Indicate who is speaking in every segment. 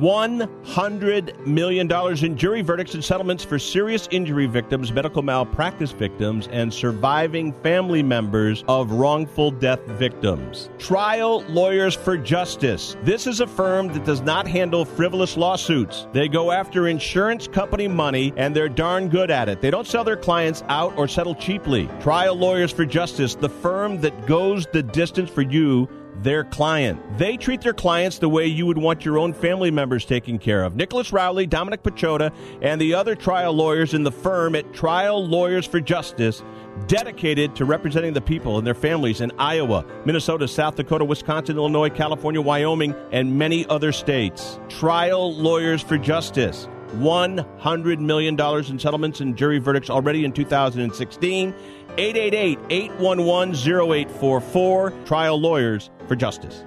Speaker 1: $100 million in jury verdicts and settlements for serious injury victims, medical malpractice victims, and surviving family members of wrongful death victims. Trial Lawyers for Justice. This is a firm that does not handle frivolous lawsuits. They go after insurance company money, and they're darn good at it. They don't sell their clients out or settle cheaply. Trial Lawyers for Justice, the firm that goes the distance for you their client. They treat their clients the way you would want your own family members taken care of. Nicholas Rowley, Dominic Pechota, and the other trial lawyers in the firm at Trial Lawyers for Justice dedicated to representing the people and their families in Iowa, Minnesota, South Dakota, Wisconsin, Illinois, California, Wyoming, and many other states. Trial Lawyers for Justice. $100 million in settlements and jury verdicts already in 2016. 888 811 0844. Trial Lawyers for Justice.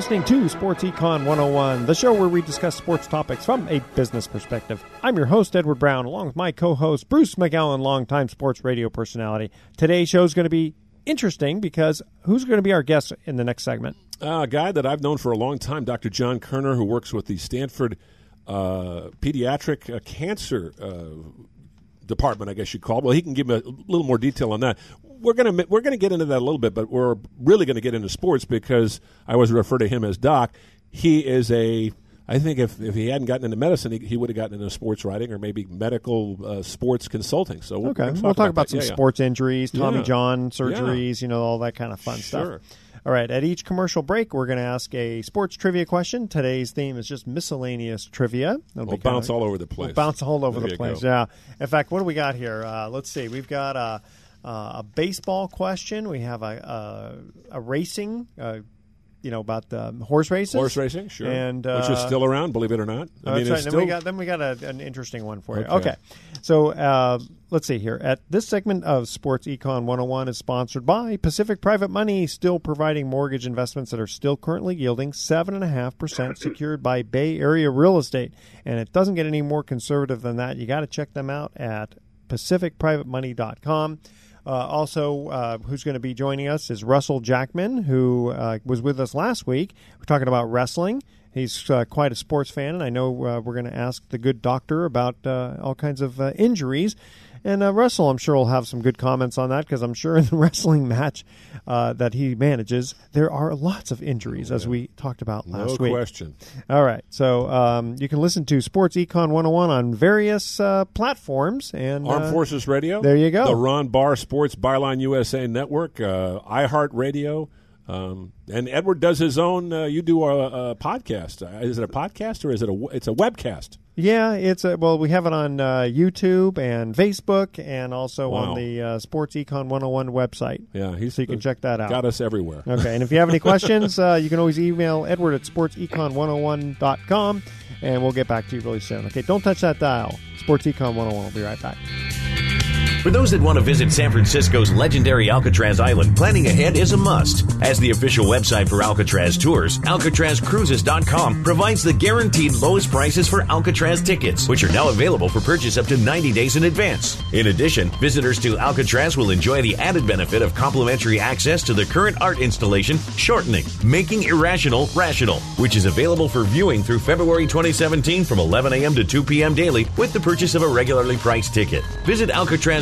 Speaker 2: Listening to Sports Econ 101, the show where we discuss sports topics from a business perspective. I'm your host, Edward Brown, along with my co host, Bruce McGowan, longtime sports radio personality. Today's show is going to be interesting because who's going to be our guest in the next segment?
Speaker 3: Uh, a guy that I've known for a long time, Dr. John Kerner, who works with the Stanford uh, Pediatric uh, Cancer uh, Department, I guess you'd call it. Well, he can give me a little more detail on that we're gonna we're gonna get into that a little bit, but we're really gonna get into sports because I always refer to him as Doc. He is a I think if, if he hadn't gotten into medicine, he, he would have gotten into sports writing or maybe medical uh, sports consulting. So we'll,
Speaker 2: okay,
Speaker 3: we'll talk,
Speaker 2: we'll talk about,
Speaker 3: about
Speaker 2: some
Speaker 3: yeah, yeah.
Speaker 2: sports injuries, Tommy
Speaker 3: Yeah.
Speaker 2: John surgeries, you know, all that kind of fun stuff.
Speaker 3: Sure.
Speaker 2: stuff. All right, at each commercial break, we're going to ask a sports trivia question. Today's theme is just miscellaneous trivia. It'll
Speaker 3: We'll bounce all over the place.
Speaker 2: We'll bounce all over
Speaker 3: There
Speaker 2: the place.
Speaker 3: go.
Speaker 2: Yeah. In fact, what do we got here? Uh, let's see. We've got a, uh, a baseball question. We have a a, a racing. Uh, you know about the horse races.
Speaker 3: Horse racing, sure,
Speaker 2: And
Speaker 3: which is
Speaker 2: uh,
Speaker 3: still around, believe it or not.
Speaker 2: Oh,
Speaker 3: I mean,
Speaker 2: that's right.
Speaker 3: it's
Speaker 2: Then we got then we got a, an interesting one for you.
Speaker 3: Okay.
Speaker 2: Okay, so uh, let's see here. At this segment of Sports Econ 101 is sponsored by Pacific Private Money, still providing mortgage investments that are still currently yielding seven and a half percent, secured by Bay Area real estate, and it doesn't get any more conservative than that. You got to check them out at PacificPrivateMoney.com. Uh, also, uh, who's going to be joining us is Russell Jackman, who uh, was with us last week. We're talking about wrestling. He's uh, quite a sports fan, and I know uh, we're going to ask the good doctor about uh, all kinds of injuries. And uh, Russell, I'm sure, will have some good comments on that because I'm sure in the wrestling match uh, that he manages, there are lots of injuries, as we talked about
Speaker 3: no
Speaker 2: last week.
Speaker 3: No question.
Speaker 2: All right. So um, you can listen to Sports Econ 101 on various uh, platforms. and
Speaker 3: Armed
Speaker 2: uh,
Speaker 3: Forces Radio.
Speaker 2: there you go.
Speaker 3: The Ron Barr Sports Byline USA Network, uh, iHeart Radio. Um, and Edward does his own. Uh, you do a, a podcast. Is it a podcast or is it a? It's a webcast.
Speaker 2: Yeah, it's a, well, we have it on uh, YouTube and Facebook, and also
Speaker 3: Wow.
Speaker 2: on the uh, Sports Econ 101 website.
Speaker 3: Yeah, he's
Speaker 2: So you can check that out.
Speaker 3: Got us everywhere.
Speaker 2: Okay, and if you have any questions, uh, you can always email Edward at sportsecon101.com, and we'll get back to you really soon. Okay, don't touch that dial. Sports Econ 101. We'll be right back.
Speaker 4: For those that want to visit San Francisco's legendary Alcatraz Island, planning ahead is a must. As the official website for Alcatraz Tours, AlcatrazCruises.com provides the guaranteed lowest prices for Alcatraz tickets, which are now available for purchase up to 90 days in advance. In addition, visitors to Alcatraz will enjoy the added benefit of complimentary access to the current art installation, Shortening, Making Irrational Rational, which is available for viewing through February 2017 from 11 a.m. to 2 p.m. daily with the purchase of a regularly priced ticket. Visit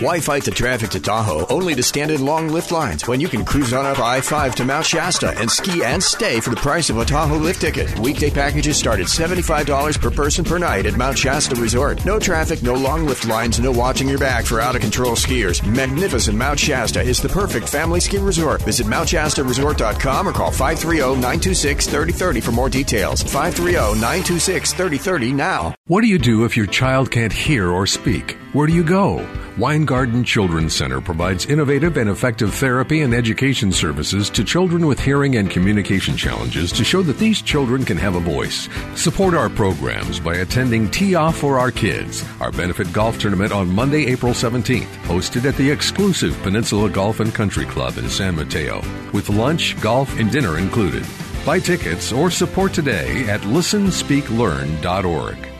Speaker 5: Why fight the traffic to Tahoe only to stand in long lift lines when you can cruise on up I 5 to Mount Shasta and ski and stay for the price of a Tahoe lift ticket? Weekday packages start at $75 per person per night at Mount Shasta Resort. No traffic, no long lift lines, no watching your back for out of control skiers. Magnificent Mount Shasta is the perfect family ski resort. Visit MountShastaResort.com or call 530 926 3030 for more details. 530 926 3030 now.
Speaker 6: What do you do if your child can't hear or speak? Where do you go? Weingarten Children's Center provides innovative and effective therapy and education services to children with hearing and communication challenges to show that these children can have a voice. Support our programs by attending Off for Our Kids, our benefit golf tournament on Monday, April 17th, hosted at the exclusive Peninsula Golf and Country Club in San Mateo, with lunch, golf, and dinner included. Buy tickets or support today at listenspeaklearn.org.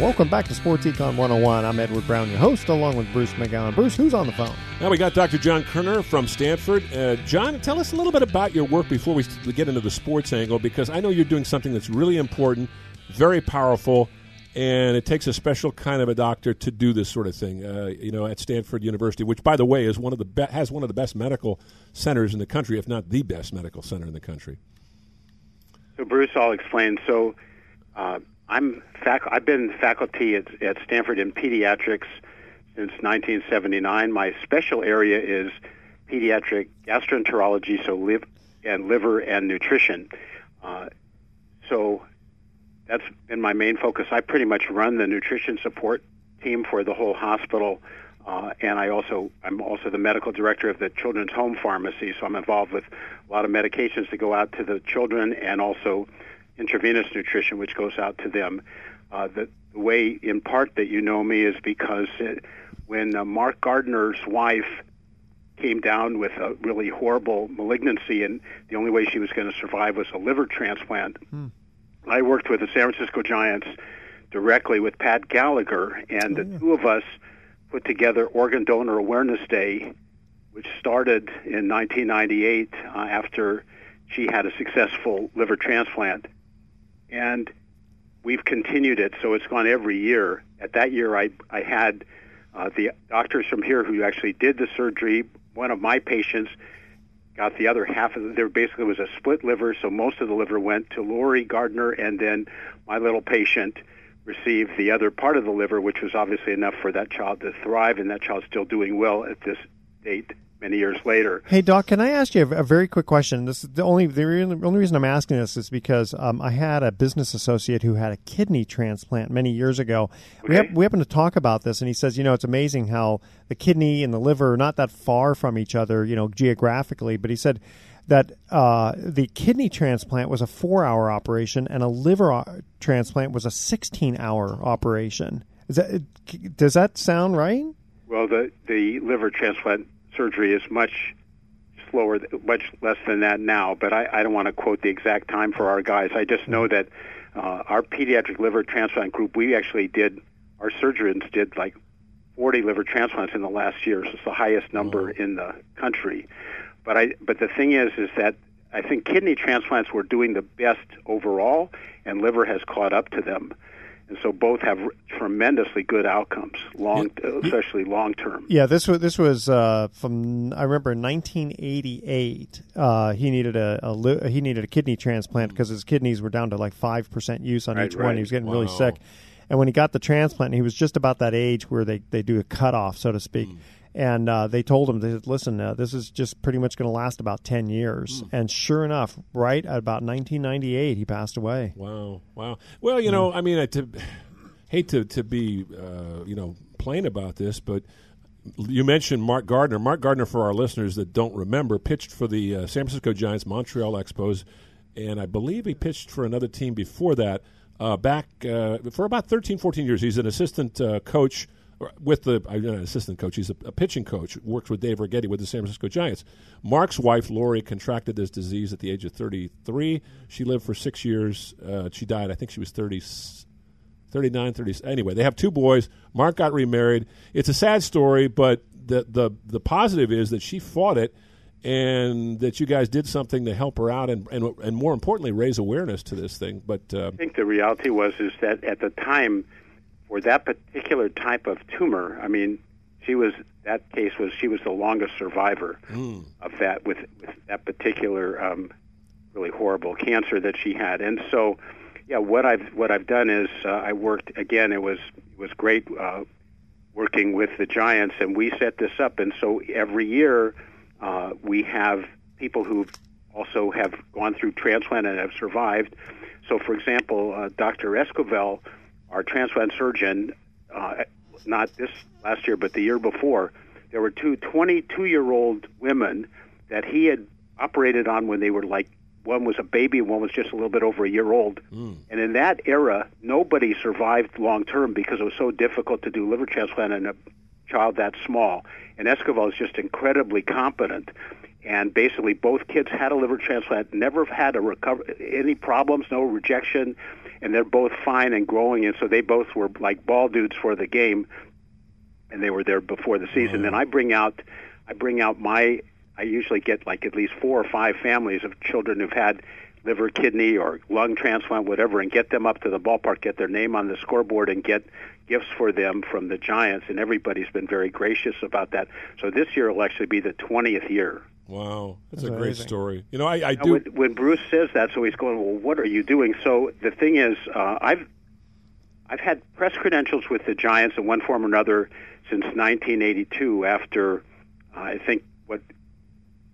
Speaker 2: Welcome back to Sports Econ 101. I'm Edward Brown, your host, along with Bruce McGowan. Bruce, who's on the phone?
Speaker 3: Now we got Dr. John Kerner from Stanford. Uh, John, tell us a little bit about your work before we get into the sports angle, because I know you're doing something that's really important, very powerful, and it takes a special kind of a doctor to do this sort of thing. Uh, you know, at Stanford University, which, by the way, is one of the be- has one of the best medical centers in the country, if not the best medical center in the country.
Speaker 7: So, Bruce, I'll explain. So. Uh, I'm fac- I've been faculty at, at Stanford in pediatrics since 1979. My special area is pediatric gastroenterology, so live and liver and nutrition. Uh, so that's been my main focus. I pretty much run the nutrition support team for the whole hospital, uh, and I also I'm also the medical director of the Children's Home Pharmacy. So I'm involved with a lot of medications that go out to the children, and also intravenous nutrition, which goes out to them. Uh, the, the way, in part, that you know me is because it, when uh, Mark Gardner's wife came down with a really horrible malignancy, and the only way she was going to survive was a liver transplant. Hmm. I worked with the San Francisco Giants directly with Pat Gallagher, and oh, the two of us put together Organ Donor Awareness Day, which started in 1998 uh, after she had a successful liver transplant and we've continued it, so it's gone every year. At that year, I I had uh, the doctors from here who actually did the surgery. One of my patients got the other half of it. There basically was a split liver, so most of the liver went to Lori Gardner, and then my little patient received the other part of the liver, which was obviously enough for that child to thrive, and that child's still doing well at this date many years later.
Speaker 2: Hey, Doc, can I ask you a, a very quick question? This is the only the only reason I'm asking this is because um, I had a business associate who had a kidney transplant many years ago. Okay. We have, we happen to talk about this, and he says, you know, it's amazing how the kidney and the liver are not that far from each other, you know, geographically. But he said that uh, the kidney transplant was a four-hour operation, and a liver o- uh, transplant was a sixteen-hour operation. Is that does that sound right?
Speaker 7: Well, the the liver transplant surgery is much slower, much less than that now. But I, I don't want to quote the exact time for our guys. I just know that uh, our pediatric liver transplant group, we actually did, our surgeons did like 40 liver transplants in the last year. So it's the highest number in the country. But I, but the thing is, is that I think kidney transplants were doing the best overall, and liver has caught up to them and so both have tremendously good outcomes, long, especially long term.
Speaker 2: Yeah, this was this was uh, from I remember in 1988. Uh, he needed a, a, he needed a kidney transplant because his kidneys were down to like five percent use on right, each right. one. He was getting wow. really sick. And when he got the transplant, he was just about that age where they, they do a cutoff, so to speak. Mm. And uh, they told him, they said, listen, uh, this is just pretty much going to last about 10 years. Mm. And sure enough, right at about 1998, he passed away.
Speaker 3: Wow. Wow. Well, you know, I mean, I to, hate to, to be, uh, you know, plain about this, but you mentioned Mark Gardner. Mark Gardner, for our listeners that don't remember, pitched for the uh, San Francisco Giants, Montreal Expos, and I believe he pitched for another team before that. Uh, back uh, for about 13, 14 years, he's an assistant uh, coach with the uh, an assistant coach. He's a, a, pitching coach. Works with Dave Righetti with the San Francisco Giants. Mark's wife Lori contracted this disease at the age of 33. She lived for six years. Uh, she died. I think she was 30. 39, 30. Anyway, they have two boys. Mark got remarried. It's a sad story, but the the the positive is that she fought it and that you guys did something to help her out and and, and more importantly raise awareness to this thing. But uh,
Speaker 7: I think the reality was is that at the time for that particular type of tumor, I mean, she was that case was she was the longest survivor mm. of that with, with that particular um, really horrible cancer that she had, and so yeah, what I've what I've done is uh, I worked again. It was it was great uh, working with the Giants, and we set this up. And so every year uh, we have people who also have gone through transplant and have survived. So, for example, uh, Dr. Esquivel, our transplant surgeon, uh, not this last year, but the year before, there were two 22 year old women that he had operated on when they were like one was a baby, and one was just a little bit over a year old. Mm. And in that era, nobody survived long term because it was so difficult to do liver transplant in a child that small. And Esquivel is just incredibly competent. And basically, both kids had a liver transplant, never had a recover any problems, no rejection, and they're both fine and growing. And so they both were like ball dudes for the game, and they were there before the season. Then I bring out, I bring out my I usually get like at least four or five families of children who've had liver, kidney, or lung transplant, whatever, and get them up to the ballpark, get their name on the scoreboard, and get gifts for them from the Giants. And everybody's been very gracious about that. So this year will actually be the 20th year.
Speaker 3: Wow, that's, that's a great story. You know, I, I do.
Speaker 7: When, when, Bruce says that, so he's going, "Well, what are you doing?" So the thing is, uh, I've I've had press credentials with the Giants in one form or another since 1982. After uh, I think what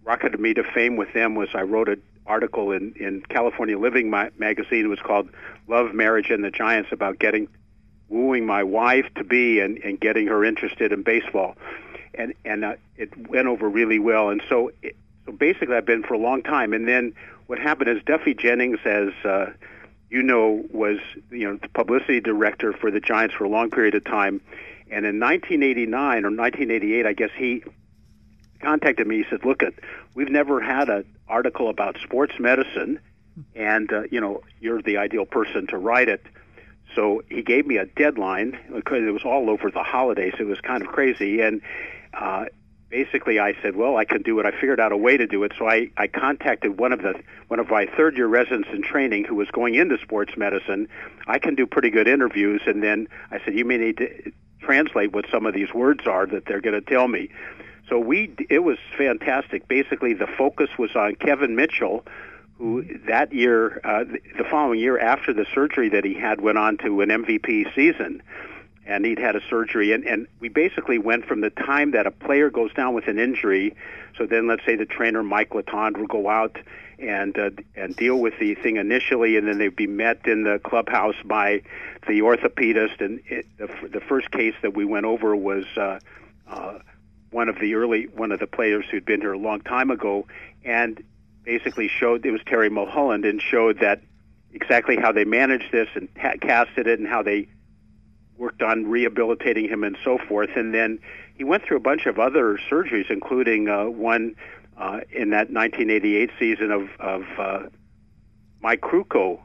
Speaker 7: rocketed me to fame with them was I wrote an article in, in California Living ma- magazine. It was called Love, Marriage, and the Giants about getting wooing my wife to be and, and getting her interested in baseball. And, and uh, it went over really well. And so, it, so basically, I've been for a long time. And then what happened is Duffy Jennings, as uh, you know, was you know the publicity director for the Giants for a long period of time. And in 1989 or 1988, I guess he contacted me. He said, "Look, at we've never had an article about sports medicine, and uh, you know you're the ideal person to write it." So he gave me a deadline because it was all over the holidays. It was kind of crazy, and uh, basically I said, "Well, I can do it." I figured out a way to do it. So I, I contacted one of the one of my third year residents in training who was going into sports medicine. I can do pretty good interviews, and then I said, "You may need to." translate what some of these words are that they're going to tell me. So we it was fantastic. Basically, the focus was on Kevin Mitchell, who that year, uh, the following year after the surgery that he had, went on to an MVP season. And he'd had a surgery, and, and we basically went from the time that a player goes down with an injury. So then, let's say the trainer Mike Letendre will go out and uh, and deal with the thing initially, and then they'd be met in the clubhouse by the orthopedist. And it, the, the first case that we went over was uh, uh, one of the early one of the players who'd been here a long time ago, and basically showed it was Terry Mulholland and showed that exactly how they managed this and ta- casted it and how they worked on rehabilitating him and so forth. And then he went through a bunch of other surgeries, including uh, one uh, in that 1988 season of of uh, Mike Krukow.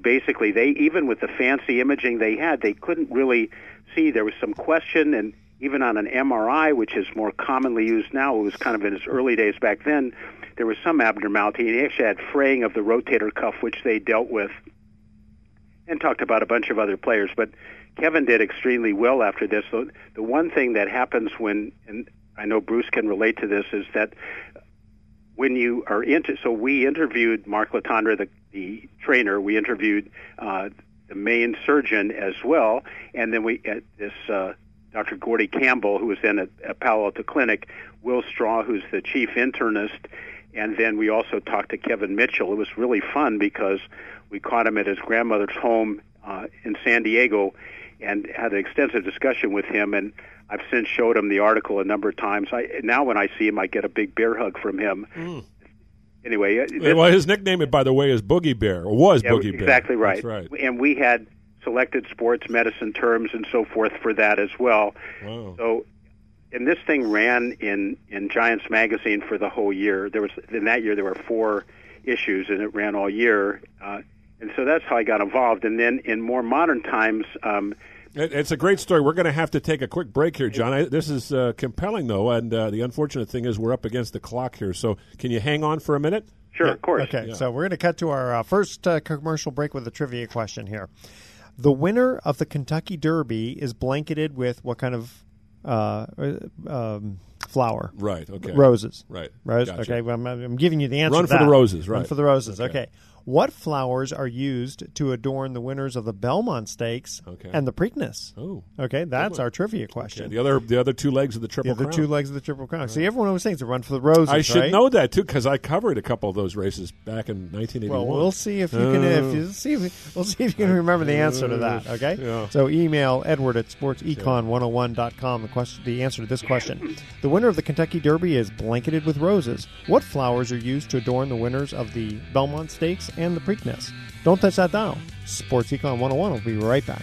Speaker 7: Basically, they even with the fancy imaging they had, they couldn't really see. There was some question and even on an MRI, which is more commonly used now, it was kind of in its early days back then, there was some abnormality. And he actually had fraying of the rotator cuff, which they dealt with, and talked about a bunch of other players. But Kevin did extremely well after this. The one thing that happens when, and I know Bruce can relate to this, is that when you are into, so we interviewed Mark Letendre, the, the trainer. We interviewed uh, the main surgeon as well, and then we at this uh, Dr. Gordy Campbell, who was then at, at Palo Alto Clinic, Will Straw, who's the chief internist, and then we also talked to Kevin Mitchell. It was really fun because we caught him at his grandmother's home uh, in San Diego and had an extensive discussion with him. And I've since showed him the article a number of times. I, now, when I see him, I get a big bear hug from him.
Speaker 3: Mm.
Speaker 7: Anyway, uh,
Speaker 3: Yeah, well, his nickname, by the way, is Boogie Bear, or was
Speaker 7: yeah,
Speaker 3: Boogie Bear.
Speaker 7: exactly right.
Speaker 3: That's right.
Speaker 7: And we had selected sports medicine terms and so forth for that as well.
Speaker 3: Wow.
Speaker 7: So, and this thing ran in in Giants magazine for the whole year. There was in that year there were four issues, and it ran all year. Uh, and so that's how I got involved. And then in more modern times, um,
Speaker 3: It- It's a great story. We're going to have to take a quick break here, John. I, this is uh, compelling, though, and uh, the unfortunate thing is we're up against the clock here. So, can you hang on for a minute?
Speaker 7: sure, of course.
Speaker 2: Okay, so we're going to cut to our uh, first uh, commercial break with a trivia question here. The winner of the Kentucky Derby is blanketed with what kind of uh, um, flower?
Speaker 3: Right. Okay.
Speaker 2: Roses.
Speaker 3: Right.
Speaker 2: Rose.
Speaker 3: Gotcha.
Speaker 2: Okay. Well, I'm, I'm giving you the answer.
Speaker 3: Run
Speaker 2: to
Speaker 3: for the
Speaker 2: that.
Speaker 3: roses,
Speaker 2: Run for the roses.
Speaker 3: Okay.
Speaker 2: Okay. What flowers are used to adorn the winners of the Belmont Stakes
Speaker 3: Okay.
Speaker 2: and the Preakness?
Speaker 3: Oh.
Speaker 2: Okay, that's our trivia question.
Speaker 3: Okay, The other, the other two legs of the
Speaker 2: The
Speaker 3: triple
Speaker 2: other
Speaker 3: crown.
Speaker 2: two legs of the Triple Crown. See, everyone always thinks to run for the roses.
Speaker 3: I should
Speaker 2: right?
Speaker 3: know that too because I covered a couple of those races back in 1981.
Speaker 2: Well, we'll see if you can. If
Speaker 3: Oh.
Speaker 2: you see, if, we'll see if you can remember the answer to that. Okay.
Speaker 3: Yeah.
Speaker 2: So email Edward at sportsecon101.com. The question, the answer to this question: The winner of the Kentucky Derby is blanketed with roses. What flowers are used to adorn the winners of the Belmont Stakes and the Preakness? Don't touch that dial. Sports Econ 101 will be right back.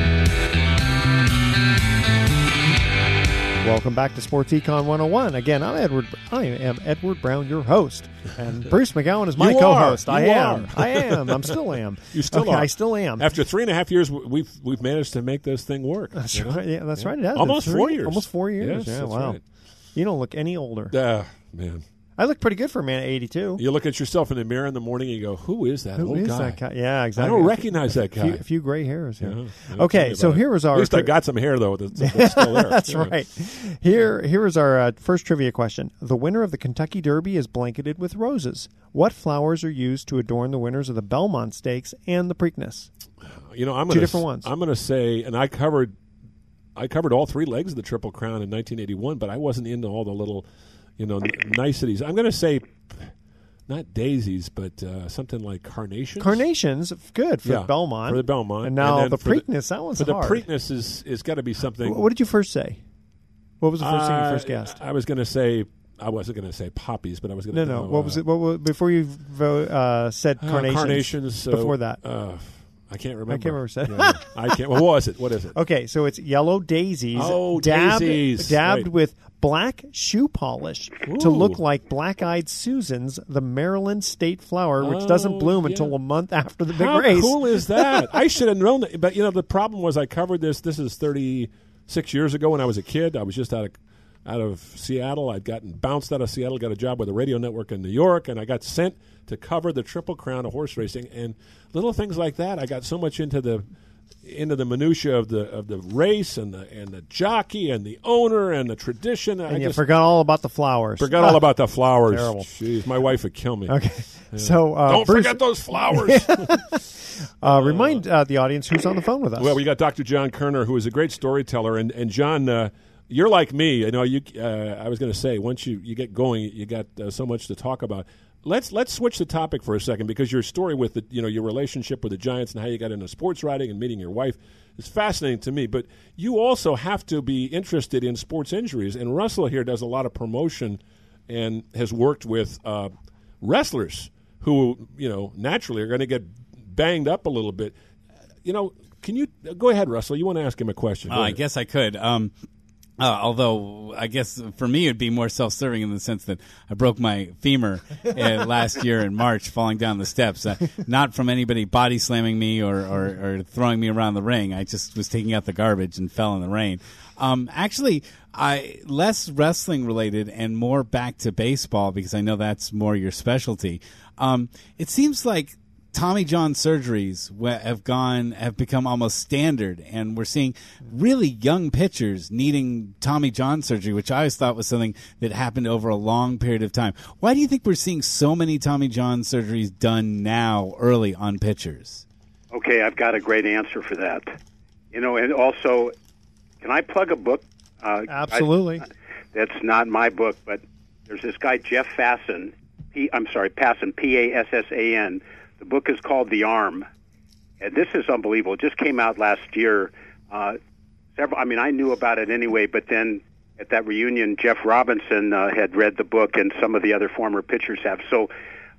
Speaker 2: Welcome back to Sports Econ 101. Again, I'm Edward. I am Edward Brown, your host, and Bruce McGowan is my
Speaker 3: You
Speaker 2: co-host. I
Speaker 3: You
Speaker 2: am.
Speaker 3: are.
Speaker 2: I am. I'm still am.
Speaker 3: You still
Speaker 2: Okay,
Speaker 3: are.
Speaker 2: I still am.
Speaker 3: After three and a half years, we've we've managed to make this thing work.
Speaker 2: That's
Speaker 3: you know?
Speaker 2: right. Yeah, that's right. It has.
Speaker 3: Almost
Speaker 2: It's
Speaker 3: four years.
Speaker 2: Almost four years.
Speaker 3: Yes,
Speaker 2: yeah. Wow.
Speaker 3: right.
Speaker 2: You don't look any older.
Speaker 3: Ah, man.
Speaker 2: I look pretty good for a man at 82.
Speaker 3: You look at yourself in the mirror in the morning and you go, "Who is that
Speaker 2: Who
Speaker 3: old
Speaker 2: is
Speaker 3: guy?
Speaker 2: that guy? Yeah, exactly.
Speaker 3: I don't recognize that
Speaker 2: A
Speaker 3: guy.
Speaker 2: few, a few gray hairs. Yeah.
Speaker 3: Yeah, yeah, tell me
Speaker 2: okay, so here was our.
Speaker 3: At least I got some hair though. That's, that's still there.
Speaker 2: That's
Speaker 3: Yeah.
Speaker 2: right. Here, here is our uh, first trivia question. The winner of the Kentucky Derby is blanketed with roses. What flowers are used to adorn the winners of the Belmont Stakes and the Preakness?
Speaker 3: You know, I'm
Speaker 2: Two
Speaker 3: gonna,
Speaker 2: different ones.
Speaker 3: I'm going to say, and I covered, I covered all three legs of the Triple Crown in 1981, but I wasn't into all the little, you know, n- niceties. I'm going to say, not daisies, but uh, something like carnations.
Speaker 2: Carnations, good for
Speaker 3: yeah,
Speaker 2: Belmont.
Speaker 3: for the Belmont,
Speaker 2: And now
Speaker 3: then
Speaker 2: the Preakness, that one's
Speaker 3: for the
Speaker 2: hard.
Speaker 3: Preakness is is got to be something.
Speaker 2: What did you first say? What was the first thing you
Speaker 3: Uh,
Speaker 2: first guessed?
Speaker 3: I was going to say. I wasn't going to say poppies, but I was going to.
Speaker 2: no. No. What was it? What was, before you vo- uh, said
Speaker 3: Uh,
Speaker 2: carnations?
Speaker 3: carnations. uh,
Speaker 2: Before that,
Speaker 3: uh, I can't remember.
Speaker 2: I can't remember. Said.
Speaker 3: Yeah, I can't. What was it? What is it?
Speaker 2: Okay, so it's yellow daisies,
Speaker 3: Oh,
Speaker 2: dabbed,
Speaker 3: daisies,
Speaker 2: dabbed
Speaker 3: right.
Speaker 2: with black shoe polish to look like black-eyed Susans, the Maryland state flower, which doesn't
Speaker 3: Oh,
Speaker 2: bloom
Speaker 3: yeah.
Speaker 2: until a month after the big
Speaker 3: How
Speaker 2: race.
Speaker 3: How cool is that? I should have known that. But you know, the problem was I covered this. This is thirty six years ago when I was a kid. I was just out of out of Seattle. I'd gotten bounced out of Seattle, got a job with a radio network in New York, and I got sent to cover the Triple Crown of horse racing and little things like that. I got so much into the into the minutia of the of the race and the and the jockey and the owner and the tradition. I
Speaker 2: and you
Speaker 3: just
Speaker 2: forgot all about the flowers.
Speaker 3: forgot all about the flowers.
Speaker 2: Terrible.
Speaker 3: Jeez, my wife would kill me.
Speaker 2: Okay,
Speaker 3: Yeah.
Speaker 2: so uh,
Speaker 3: don't
Speaker 2: Bruce-
Speaker 3: forget those flowers.
Speaker 2: Uh, remind uh, the audience who's on the phone with us.
Speaker 3: Well, we got Dr. John Kerner, who is a great storyteller, and and John, uh, you're like me. You know, you. Uh, I was going to say, once you, you get going, you got uh, so much to talk about. Let's let's switch the topic for a second because your story with the you know your relationship with the Giants and how you got into sports writing and meeting your wife is fascinating to me. But you also have to be interested in sports injuries, and Russell here does a lot of promotion and has worked with uh, wrestlers who you know naturally are going to get banged up a little bit. You know, can you go ahead, Russell? You want to ask him a question?
Speaker 8: Uh, I guess I could. Um, uh, although I guess for me it'd be more self-serving in the sense that I broke my femur uh, last year in March falling down the steps, uh, not from anybody body slamming me or, or, or throwing me around the ring. I just was taking out the garbage and fell in the rain. Um, actually, I less wrestling related and more back to baseball because I know that's more your specialty. Um, it seems like Tommy John surgeries have gone have become almost standard, and we're seeing really young pitchers needing Tommy John surgery, which I always thought was something that happened over a long period of time. Why do you think we're seeing so many Tommy John surgeries done now, early on pitchers?
Speaker 7: Okay, I've got a great answer for that. You know, and also, can I plug a book? Uh,
Speaker 2: Absolutely.
Speaker 7: I- that's not my book, but there's this guy Jeff Fasson. P, I'm sorry, Passan, P A S S A N. The book is called The Arm, and this is unbelievable. It just came out last year. Uh, several. I mean, I knew about it anyway, but then at that reunion, Jeff Robinson uh, had read the book, and some of the other former pitchers have. So,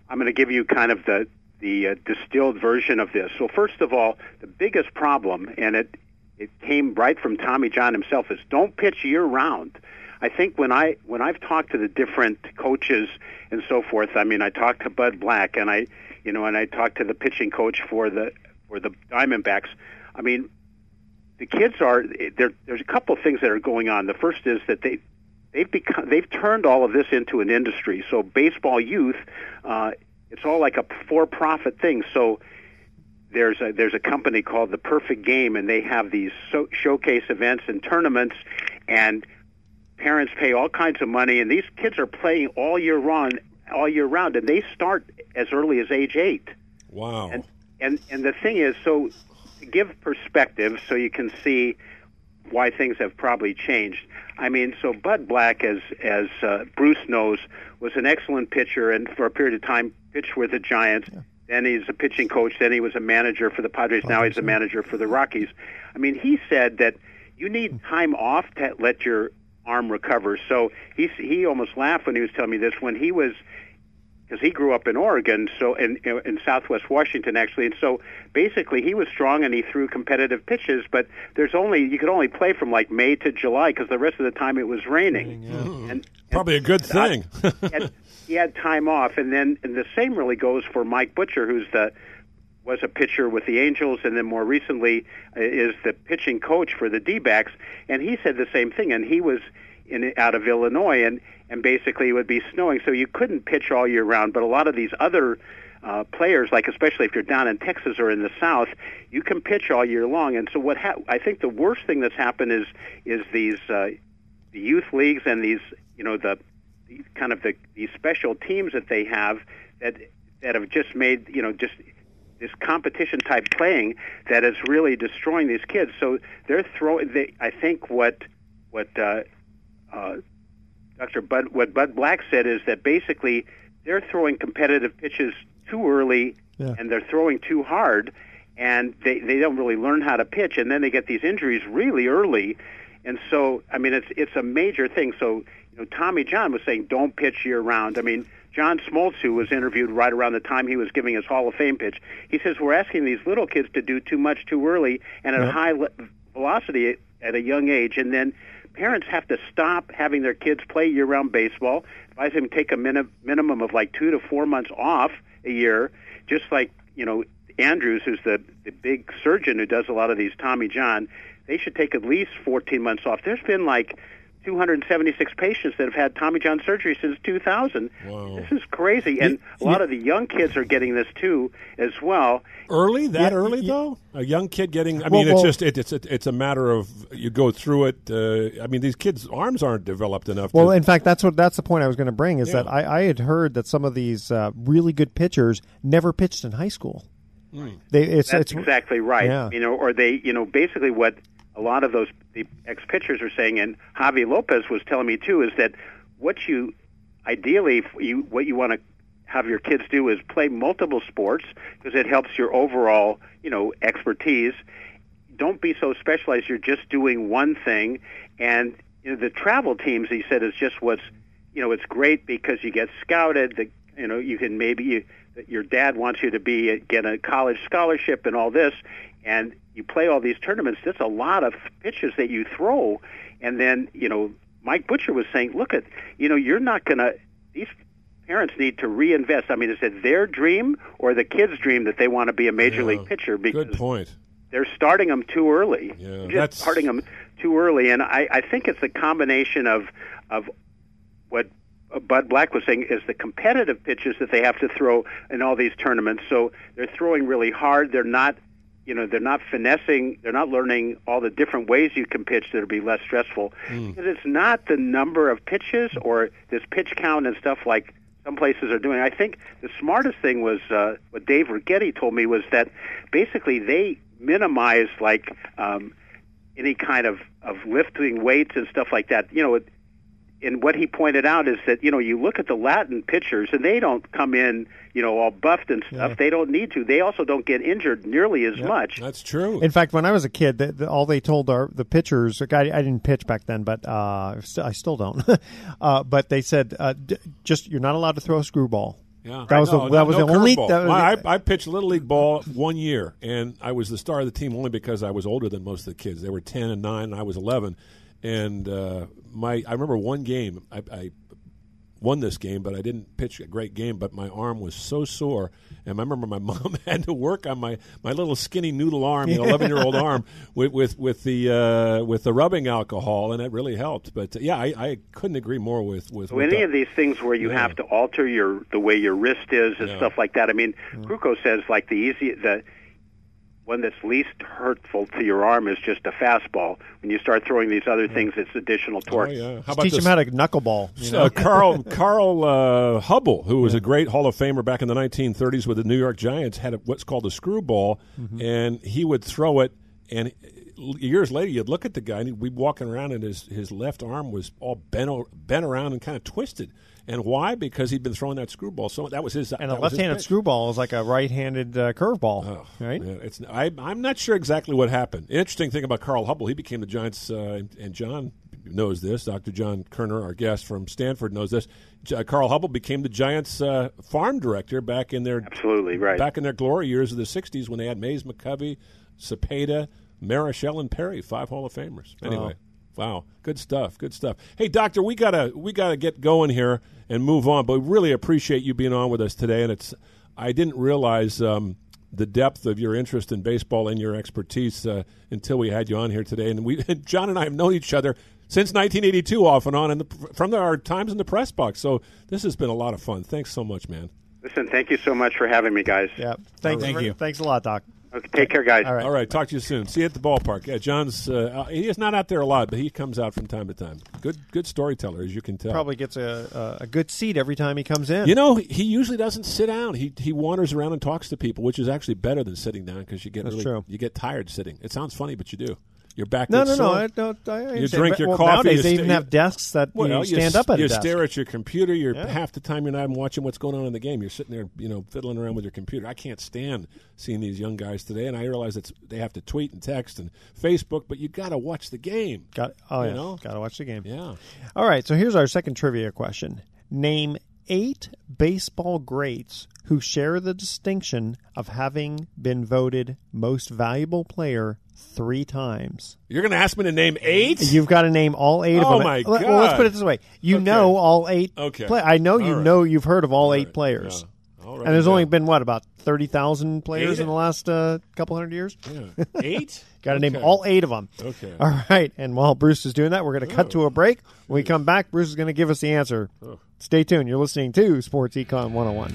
Speaker 7: I'm going to give you kind of the the uh, distilled version of this. So, first of all, the biggest problem, and it it came right from Tommy John himself, is don't pitch year round. I think when I when I've talked to the different coaches and so forth, I mean, I talked to Bud Black, and I, you know, and I talked to the pitching coach for the for the Diamondbacks. I mean, the kids are there. There's a couple of things that are going on. The first is that they they've become they've turned all of this into an industry. So baseball youth, uh, it's all like a for-profit thing. So there's a there's a company called the Perfect Game, and they have these so, showcase events and tournaments, and parents pay all kinds of money, and these kids are playing all year round, all year round, and they start as early as age eight.
Speaker 3: Wow.
Speaker 7: And and and the thing is, so to give perspective, so you can see why things have probably changed. I mean, so Bud Black, as as uh, Bruce knows, was an excellent pitcher, and for a period of time pitched with the Giants. Then he's a pitching coach. Then he was a manager for the Padres. Now he's a manager for the Rockies. I mean, he said that you need time off to let your arm recover. So he he almost laughed when he was telling me this. When he was because he grew up in Oregon, so in in Southwest Washington actually, and so basically he was strong and he threw competitive pitches. But there's only you could only play from like May to July because the rest of the time it was raining. And,
Speaker 3: Probably a good thing.
Speaker 7: he, had, he had time off, and then and the same really goes for Mike Butcher, who's the was a pitcher with the Angels, and then more recently uh, is the pitching coach for the D-backs. And he said the same thing, and he was in out of Illinois, and and basically it would be snowing, so you couldn't pitch all year round. But a lot of these other uh, players, like especially if you're down in Texas or in the South, you can pitch all year long. And so what ha- I think the worst thing that's happened is is these uh, youth leagues and these you know the, the kind of the these special teams that they have that that have just made you know just this competition type playing that is really destroying these kids. So they're throwing. They, I think what what uh, uh, Dr. Bud what Bud Black said is that basically they're throwing competitive pitches too early
Speaker 2: Yeah.
Speaker 7: and they're throwing too hard, and they they don't really learn how to pitch, and then they get these injuries really early. And so, I mean, it's it's a major thing. So, you know, Tommy John was saying, don't pitch year round. I mean, John Smoltz, who was interviewed right around the time he was giving his Hall of Fame pitch, he says we're asking these little kids to do too much too early and at a high le- velocity at a young age, and then parents have to stop having their kids play year-round baseball. Advise them to take a min- minimum of like two to four months off a year, just like you know Andrews, who's the the big surgeon who does a lot of these Tommy John. They should take at least 14 months off. There's been like 276 patients that have had Tommy John surgery since 2000. This is crazy, and a lot of the young kids are getting this too as well.
Speaker 3: Early that
Speaker 2: Yeah,
Speaker 3: early
Speaker 2: y-
Speaker 3: though, a young kid getting. I
Speaker 2: Well,
Speaker 3: mean, it's
Speaker 2: well-
Speaker 3: just it, it's a, it's a matter of you go through it. Uh, I mean, these kids' arms aren't developed enough.
Speaker 2: Well,
Speaker 3: to,
Speaker 2: in fact, that's what that's the point I was going to bring is
Speaker 3: Yeah.
Speaker 2: that I, I had heard that some of these uh, really good pitchers never pitched in high school. They it's
Speaker 7: That's
Speaker 2: it's
Speaker 7: exactly right.
Speaker 2: Yeah.
Speaker 7: You know, or they, you know, basically what a lot of those the ex pitchers are saying, and Javi Lopez was telling me too, is that what you ideally you what you want to have your kids do is play multiple sports because it helps your overall, you know, expertise. Don't be so specialized. You're just doing one thing, and you know, the travel teams. He said is just what's, you know, it's great because you get scouted. The, you know, you can maybe you, your dad wants you to be get a college scholarship and all this, and you play all these tournaments. That's a lot of pitches that you throw, and then you know, Mike Butcher was saying, look at, you know, you're not gonna these parents need to reinvest. I mean, is it their dream or the kid's dream that they want to be a major league pitcher? Because
Speaker 3: good point.
Speaker 7: they're starting them too early.
Speaker 3: Yeah,
Speaker 7: They're
Speaker 3: that's-
Speaker 7: starting them too early, and I, I think it's a combination of of what Bud Black was saying is the competitive pitches that they have to throw in all these tournaments. So they're throwing really hard. They're not, you know, they're not finessing. They're not learning all the different ways you can pitch that'll be less stressful. Because it's not the number of pitches or this pitch count and stuff like some places are doing. I think the smartest thing was uh, what Dave Righetti told me was that basically they minimize like um, any kind of of lifting weights and stuff like that. You know, it, and what he pointed out is that you know you look at the Latin pitchers and they don't come in you know all buffed and stuff.
Speaker 2: Yeah.
Speaker 7: They don't need to. They also don't get injured nearly as much.
Speaker 3: That's true.
Speaker 2: In fact, when I was a kid, the, the, all they told our the pitchers. like, I, I didn't pitch back then, but uh, st- I still don't. uh, but they said uh, d- just you're not allowed to throw a screwball.
Speaker 3: Yeah,
Speaker 2: that was
Speaker 3: No,
Speaker 2: the
Speaker 3: no-
Speaker 2: that was
Speaker 3: no
Speaker 2: the only.
Speaker 3: curveball.
Speaker 2: That was
Speaker 3: My-
Speaker 2: the-
Speaker 3: I, I pitched little league ball one year, and I was the star of the team only because I was older than most of the kids. They were ten and nine, and I was eleven. And uh, my, I remember one game. I, I won this game, but I didn't pitch a great game. But my arm was so sore, and I remember my mom had to work on my, my little skinny noodle arm, the eleven year old arm, with with with the uh, with the rubbing alcohol, and it really helped. But uh, yeah, I, I couldn't agree more with with.
Speaker 7: So
Speaker 3: with
Speaker 7: any
Speaker 3: Doug.
Speaker 7: of these things where you
Speaker 3: Yeah.
Speaker 7: have to alter your the way your wrist is and
Speaker 3: Yeah.
Speaker 7: stuff like that. I mean, Krukow says like the easy the one that's least hurtful to your arm is just a fastball. When you start throwing these other things, it's additional torque.
Speaker 3: Oh, yeah. How about
Speaker 2: teach
Speaker 3: this?
Speaker 2: them how to knuckleball. You know?
Speaker 3: Uh, Carl Carl uh, Hubbell, who was a great Hall of Famer back in the 1930s with the New York Giants, had a, what's called a screwball, and he would throw it. And years later, you'd look at the guy, and he'd be walking around, and his his left arm was all bent bent around and kind of twisted. And why? Because he'd been throwing that screwball. So that was his.
Speaker 2: And a left-handed screwball is like a right-handed uh, curveball,
Speaker 3: Oh,
Speaker 2: right?
Speaker 3: Yeah, it's I, I'm not sure exactly what happened. Interesting thing about Carl Hubbell, he became the Giants, uh, and- and John knows this. Dr. John Kerner, our guest from Stanford, knows this. J- Carl Hubbell became the Giants' uh, farm director back in their
Speaker 7: absolutely right
Speaker 3: back in their glory years of the '60s when they had Mays McCovey, Cepeda, Marichal, and Perry, five Hall of Famers. Anyway. Wow, good stuff, good stuff. Hey, doctor, we gotta we gotta get going here and move on. But we really appreciate you being on with us today. And it's I didn't realize um, the depth of your interest in baseball and your expertise uh, until we had you on here today. And we John and I have known each other since 1982, off and on, and from the, our times in the press box. So this has been a lot of fun. Thanks so much, man.
Speaker 7: listen thank you so much for having me guys
Speaker 2: Yeah. Thanks.
Speaker 8: Thank
Speaker 2: for-
Speaker 8: you.
Speaker 2: Thanks a lot, Doc.
Speaker 7: Okay, take care guys
Speaker 2: All right.
Speaker 3: All right, talk to you soon. See you at the ballpark. Yeah, John's uh, he is not out there a lot, but he comes out from time to time. Good, good storyteller, as you can tell.
Speaker 2: Probably gets a, a a good seat every time he comes in.
Speaker 3: You know, he usually doesn't sit down. He he wanders around and talks to people, which is actually better than sitting down because you get
Speaker 2: That's
Speaker 3: really,
Speaker 2: true.
Speaker 3: you get tired sitting. It sounds funny, but you do. Your back.
Speaker 2: no, no, no.
Speaker 3: sore.
Speaker 2: I don't. I, I
Speaker 3: You
Speaker 2: understand.
Speaker 3: drink
Speaker 2: But-
Speaker 3: your
Speaker 2: well,
Speaker 3: coffee.
Speaker 2: Nowadays,
Speaker 3: you
Speaker 2: they
Speaker 3: sta-
Speaker 2: even have desks that
Speaker 3: Well,
Speaker 2: you
Speaker 3: you
Speaker 2: stand
Speaker 3: s-
Speaker 2: up at
Speaker 3: You stare at your computer. You're
Speaker 2: Yeah.
Speaker 3: half the time you're not even watching what's going on in the game. You're sitting there, you know, fiddling around with your computer. I can't stand seeing these young guys today, and I realize it's they have to tweet and text and Facebook, but you got to watch the game.
Speaker 2: Got, oh,
Speaker 3: You
Speaker 2: yeah.
Speaker 3: know?
Speaker 2: Got to watch the game.
Speaker 3: Yeah.
Speaker 2: All right. So here's our second trivia question. Name eight baseball greats who share the distinction of having been voted most valuable player three times.
Speaker 3: You're going to ask me to name eight?
Speaker 2: You've got to name all eight of them.
Speaker 3: Oh, my
Speaker 2: Well, Well, let's put it this way: you
Speaker 3: Okay.
Speaker 2: know all eight.
Speaker 3: Okay.
Speaker 2: Play- I know you
Speaker 3: All right.
Speaker 2: know you've heard of all, eight players.
Speaker 3: yeah. All right,
Speaker 2: and there's only been what about thirty thousand players
Speaker 3: Eight?
Speaker 2: in the last uh, couple hundred years.
Speaker 3: Yeah. Eight?
Speaker 2: Got to name all eight of them.
Speaker 3: Okay.
Speaker 2: All right. And while Bruce is doing that, we're going to cut to a break. When we come back, Bruce is going to give us the answer. Stay tuned. You're listening to Sports Econ 101.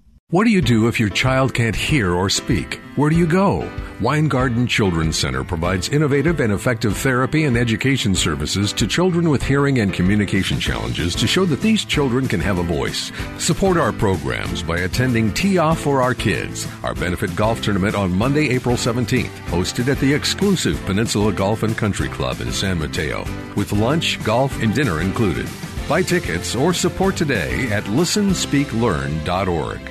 Speaker 6: What do you do if your child can't hear or speak? Where do you go? Weingarten Children's Center provides innovative and effective therapy and education services to children with hearing and communication challenges to show that these children can have a voice. Support our programs by attending Tee Off for Our Kids, our benefit golf tournament on Monday, April 17th, hosted at the exclusive Peninsula Golf and Country Club in San Mateo, with lunch, golf, and dinner included. Buy tickets or support today at listenspeaklearn.org.